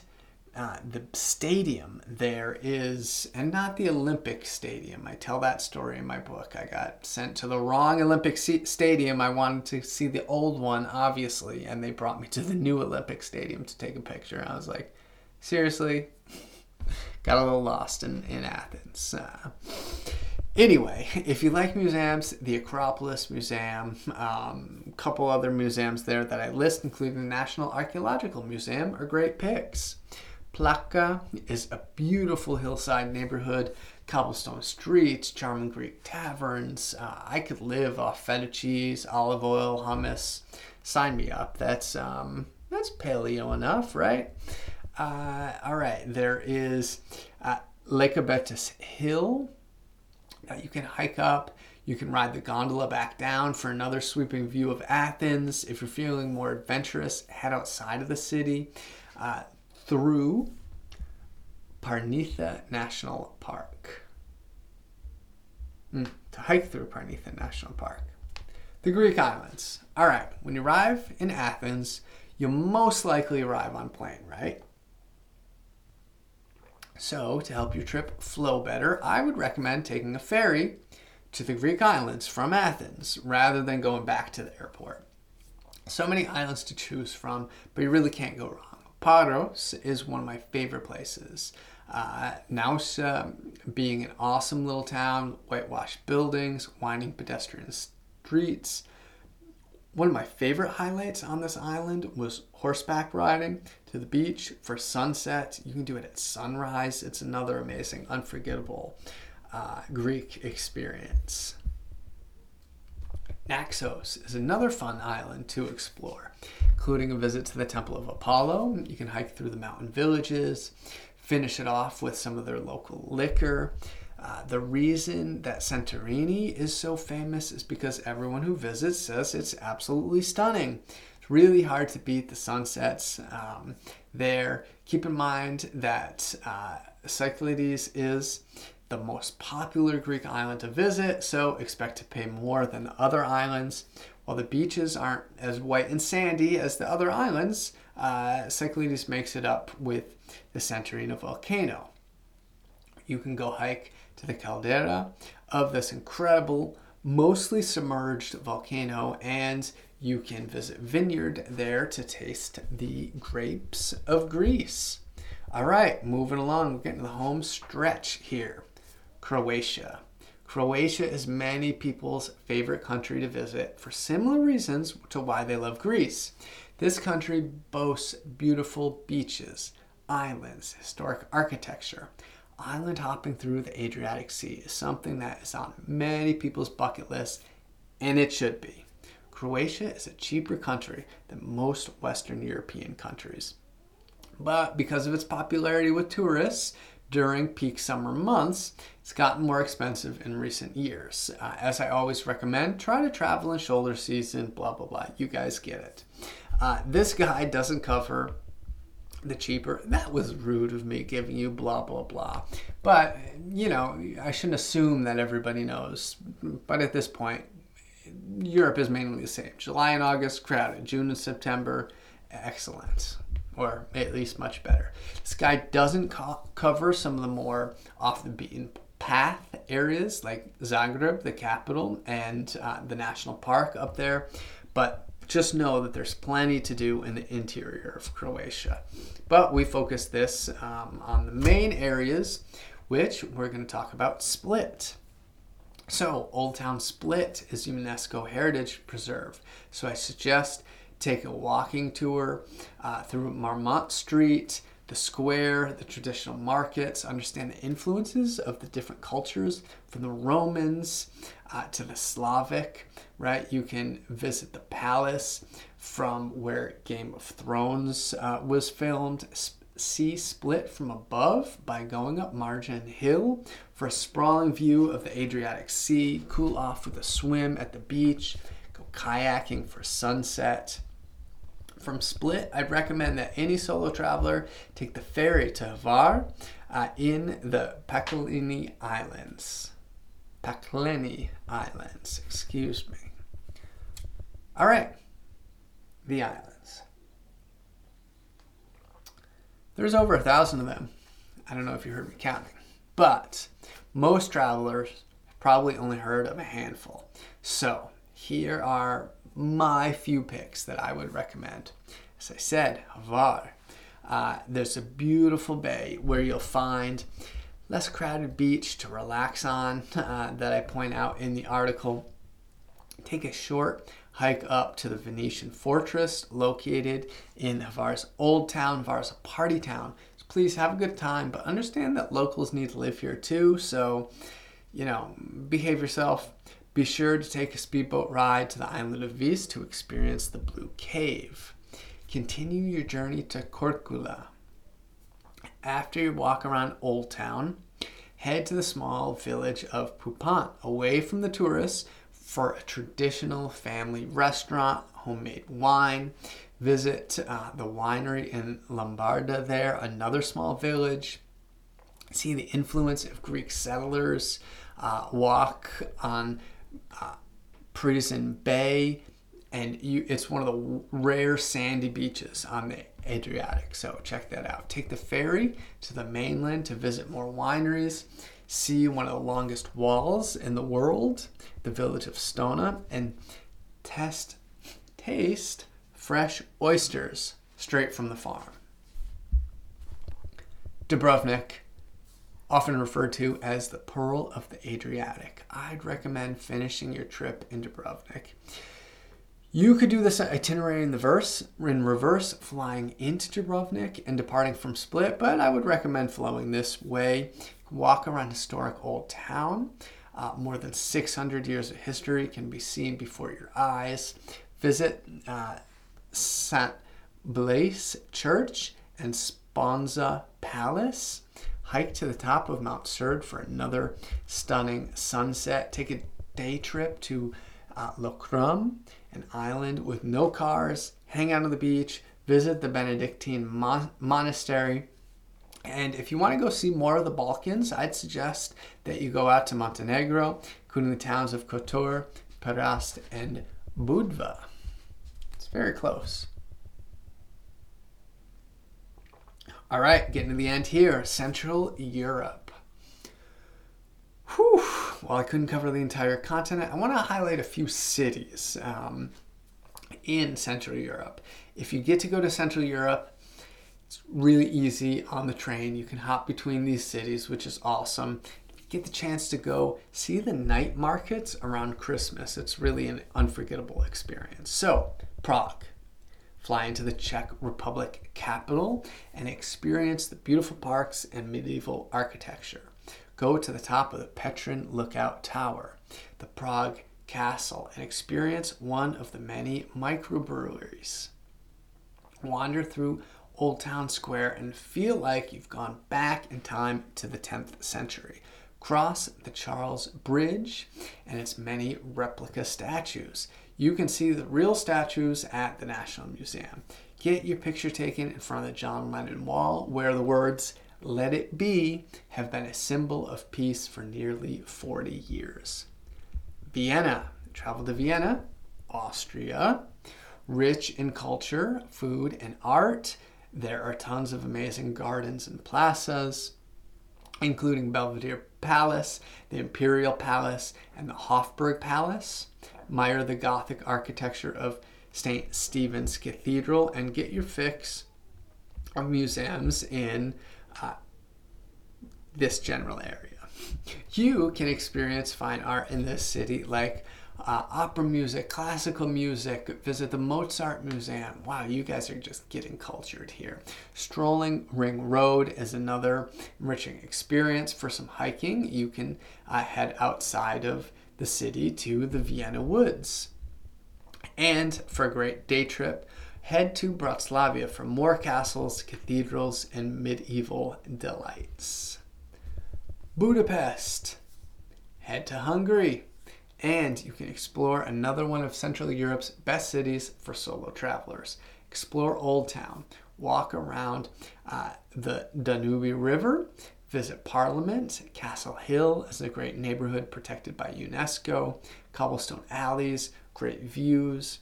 uh, the stadium there is, and not the Olympic Stadium. I tell that story in my book. I got sent to the wrong Olympic Stadium. I wanted to see the old one, obviously, and they brought me to the new Olympic Stadium to take a picture. I was like, seriously? got a little lost in, in Athens. Uh, Anyway, if you like museums, the Acropolis Museum, um, couple other museums there that I list, including the National Archaeological Museum, are great picks. Plaka is a beautiful hillside neighborhood cobblestone streets, charming Greek taverns. Uh, I could live off feta cheese, olive oil, hummus. Sign me up. That's um, that's paleo enough, right? Uh, all right, there is uh, Lycabettus Hill that you can hike up. You can ride the gondola back down for another sweeping view of Athens. If you're feeling more adventurous, head outside of the city uh, through Parnitha National Park. Mm, to hike through Parnitha National Park. The Greek islands. All right, when you arrive in Athens, you'll most likely arrive on plane, right? So, to help your trip flow better, I would recommend taking a ferry to the Greek islands from Athens rather than going back to the airport. So many islands to choose from, but you really can't go wrong. Paros is one of my favorite places. Uh, Naousa being an awesome little town, whitewashed buildings, winding pedestrian streets. One of my favorite highlights on this island was horseback riding to the beach for sunset. You can do it at sunrise. It's another amazing, unforgettable uh, Greek experience. Naxos is another fun island to explore, including a visit to the Temple of Apollo. You can hike through the mountain villages, finish it off with some of their local liquor. Uh, the reason that Santorini is so famous is because everyone who visits says it's absolutely stunning. It's really hard to beat the sunsets um, there. Keep in mind that uh, Cyclades is the most popular Greek island to visit, so expect to pay more than the other islands. While the beaches aren't as white and sandy as the other islands, uh, Cyclades makes it up with the Santorini volcano. You can go hike to the caldera of this incredible, mostly submerged volcano, and you can visit vineyard there to taste the grapes of Greece. All right, moving along, we're getting to the home stretch here. Croatia. Croatia is many people's favorite country to visit for similar reasons to why they love Greece. This country boasts beautiful beaches, islands, historic architecture. Island hopping through the Adriatic Sea is something that is on many people's bucket list, and it should be. Croatia is a cheaper country than most Western European countries. But because of its popularity with tourists, during peak summer months, it's gotten more expensive in recent years. Uh, as I always recommend, try to travel in shoulder season, blah, blah, blah. You guys get it. Uh, this guide doesn't cover the cheaper. That was rude of me giving you blah, blah, blah. But, you know, I shouldn't assume that everybody knows. But at this point, Europe is mainly the same. July and August, crowded. June and September, excellent or at least much better. This guy doesn't co- cover some of the more off the beaten path areas like Zagreb, the capital, and uh, the national park up there, but just know that there's plenty to do in the interior of Croatia. But we focus this um, on the main areas, which we're going to talk about Split. So, Old Town Split is UNESCO Heritage Preserve. So, I suggest take a walking tour uh, through Marmont Street, the square, the traditional markets, understand the influences of the different cultures from the Romans uh, to the Slavic, right? You can visit the palace from where Game of Thrones uh, was filmed. See Split from above by going up Marjan Hill for a sprawling view of the Adriatic Sea, cool off with a swim at the beach, go kayaking for sunset from Split, I'd recommend that any solo traveler take the ferry to Hvar uh, in the Pakleni Islands. Pakleni Islands, excuse me. All right, the islands. There's over a thousand of them. I don't know if you heard me counting, but most travelers probably only heard of a handful. So here are my few picks that I would recommend. As I said, Hvar. Uh, there's a beautiful bay where you'll find less crowded beach to relax on uh, that I point out in the article. Take a short hike up to the Venetian fortress located in Hvar's old town. Hvar's a party town. There's please have a good time, but understand that locals need to live here too. So, you know, behave yourself. Be sure to take a speedboat ride to the island of Vis to experience the Blue Cave. Continue your journey to Korčula. After you walk around Old Town, head to the small village of Pupnat, away from the tourists, for a traditional family restaurant, homemade wine. Visit uh, the winery in Lumbarda there, another small village. See the influence of Greek settlers. Uh, walk on uh, Pržina Bay, and you, it's one of the rare sandy beaches on the Adriatic. So check that out. Take the ferry to the mainland to visit more wineries, see one of the longest walls in the world, the village of Stona, and test, taste fresh oysters straight from the farm. Dubrovnik often referred to as the Pearl of the Adriatic. I'd recommend finishing your trip in Dubrovnik. You could do this itinerary in the verse in reverse, flying into Dubrovnik and departing from Split, but I would recommend flowing this way. Walk around historic old town. Uh, more than 600 years of history can be seen before your eyes. Visit uh, St. Blaise Church and Sponza Palace hike to the top of Mount Srđ for another stunning sunset. Take a day trip to uh, Lokrum, an island with no cars. Hang out on the beach. Visit the Benedictine mon- monastery. And if you want to go see more of the Balkans, I'd suggest that you go out to Montenegro, including the towns of Kotor, Perast, and Budva. It's very close. All right, getting to the end here. Central Europe. Whew. Well, I couldn't cover the entire continent. I want to highlight a few cities um, in Central Europe. If you get to go to Central Europe, it's really easy on the train. You can hop between these cities, which is awesome. Get the chance to go see the night markets around Christmas. It's really an unforgettable experience. So, Prague fly into the Czech Republic capital and experience the beautiful parks and medieval architecture. Go to the top of the Petrin Lookout Tower, the Prague Castle, and experience one of the many microbreweries. Wander through Old Town Square and feel like you've gone back in time to the 10th century. Cross the Charles Bridge and its many replica statues. You can see the real statues at the National Museum. Get your picture taken in front of the John Lennon Wall, where the words "Let It Be" have been a symbol of peace for nearly 40 years. Vienna. Travel to Vienna, Austria. Rich in culture, food, and art. There are tons of amazing gardens and plazas, including Belvedere Palace, the Imperial Palace, and the Hofburg Palace admire the Gothic architecture of St. Stephen's Cathedral, and get your fix of museums in uh, this general area. You can experience fine art in this city, like uh, opera music, classical music, visit the Mozart Museum. Wow, you guys are just getting cultured here. Strolling Ring Road is another enriching experience for some hiking. You can uh, head outside of the city to the Vienna woods. And for a great day trip, head to Bratislava for more castles, cathedrals, and medieval delights. Budapest. Head to Hungary. And you can explore another one of Central Europe's best cities for solo travelers. Explore Old Town. Walk around uh, the Danube River Visit Parliament. Castle Hill is a great neighborhood protected by UNESCO. Cobblestone alleys, great views.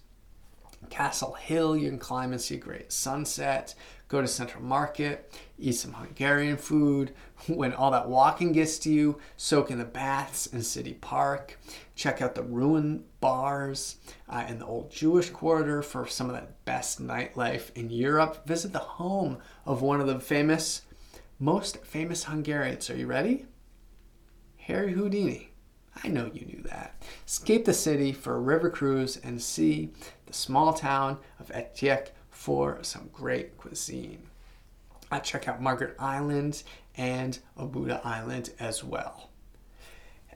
Castle Hill, you can climb and see a great sunset. Go to Central Market, eat some Hungarian food. When all that walking gets to you, soak in the baths in City Park. Check out the ruin bars uh, in the old Jewish quarter for some of the best nightlife in Europe. Visit the home of one of the famous most famous Hungarians. Are you ready? Harry Houdini. I know you knew that. Escape the city for a river cruise and see the small town of Etiek for some great cuisine. I check out Margaret Island and Óbuda Island as well.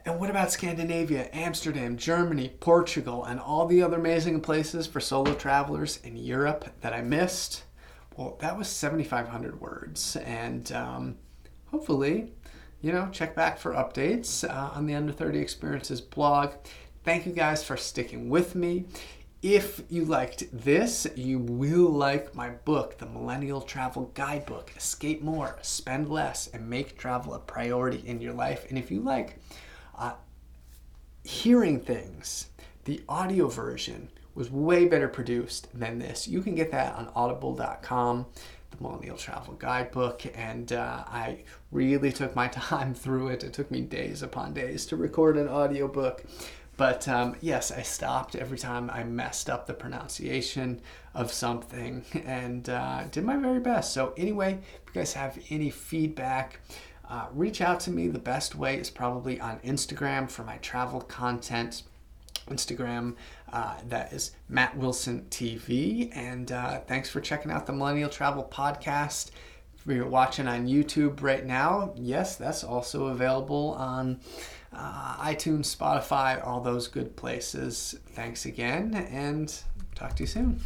And what about Scandinavia, Amsterdam, Germany, Portugal, and all the other amazing places for solo travelers in Europe that I missed? Well, that was 7,500 words. And um, hopefully, you know, check back for updates uh, on the Under 30 Experiences blog. Thank you guys for sticking with me. If you liked this, you will like my book, The Millennial Travel Guidebook Escape More, Spend Less, and Make Travel a Priority in Your Life. And if you like uh, hearing things, the audio version was way better produced than this. You can get that on audible.com the Millennial Travel Guidebook, and uh, I really took my time through it. It took me days upon days to record an audiobook. But um, yes, I stopped every time I messed up the pronunciation of something and uh, did my very best. So, anyway, if you guys have any feedback, uh, reach out to me. The best way is probably on Instagram for my travel content. Instagram, uh, that is Matt Wilson TV. And uh, thanks for checking out the Millennial Travel Podcast. If you're watching on YouTube right now, yes, that's also available on uh, iTunes, Spotify, all those good places. Thanks again, and talk to you soon.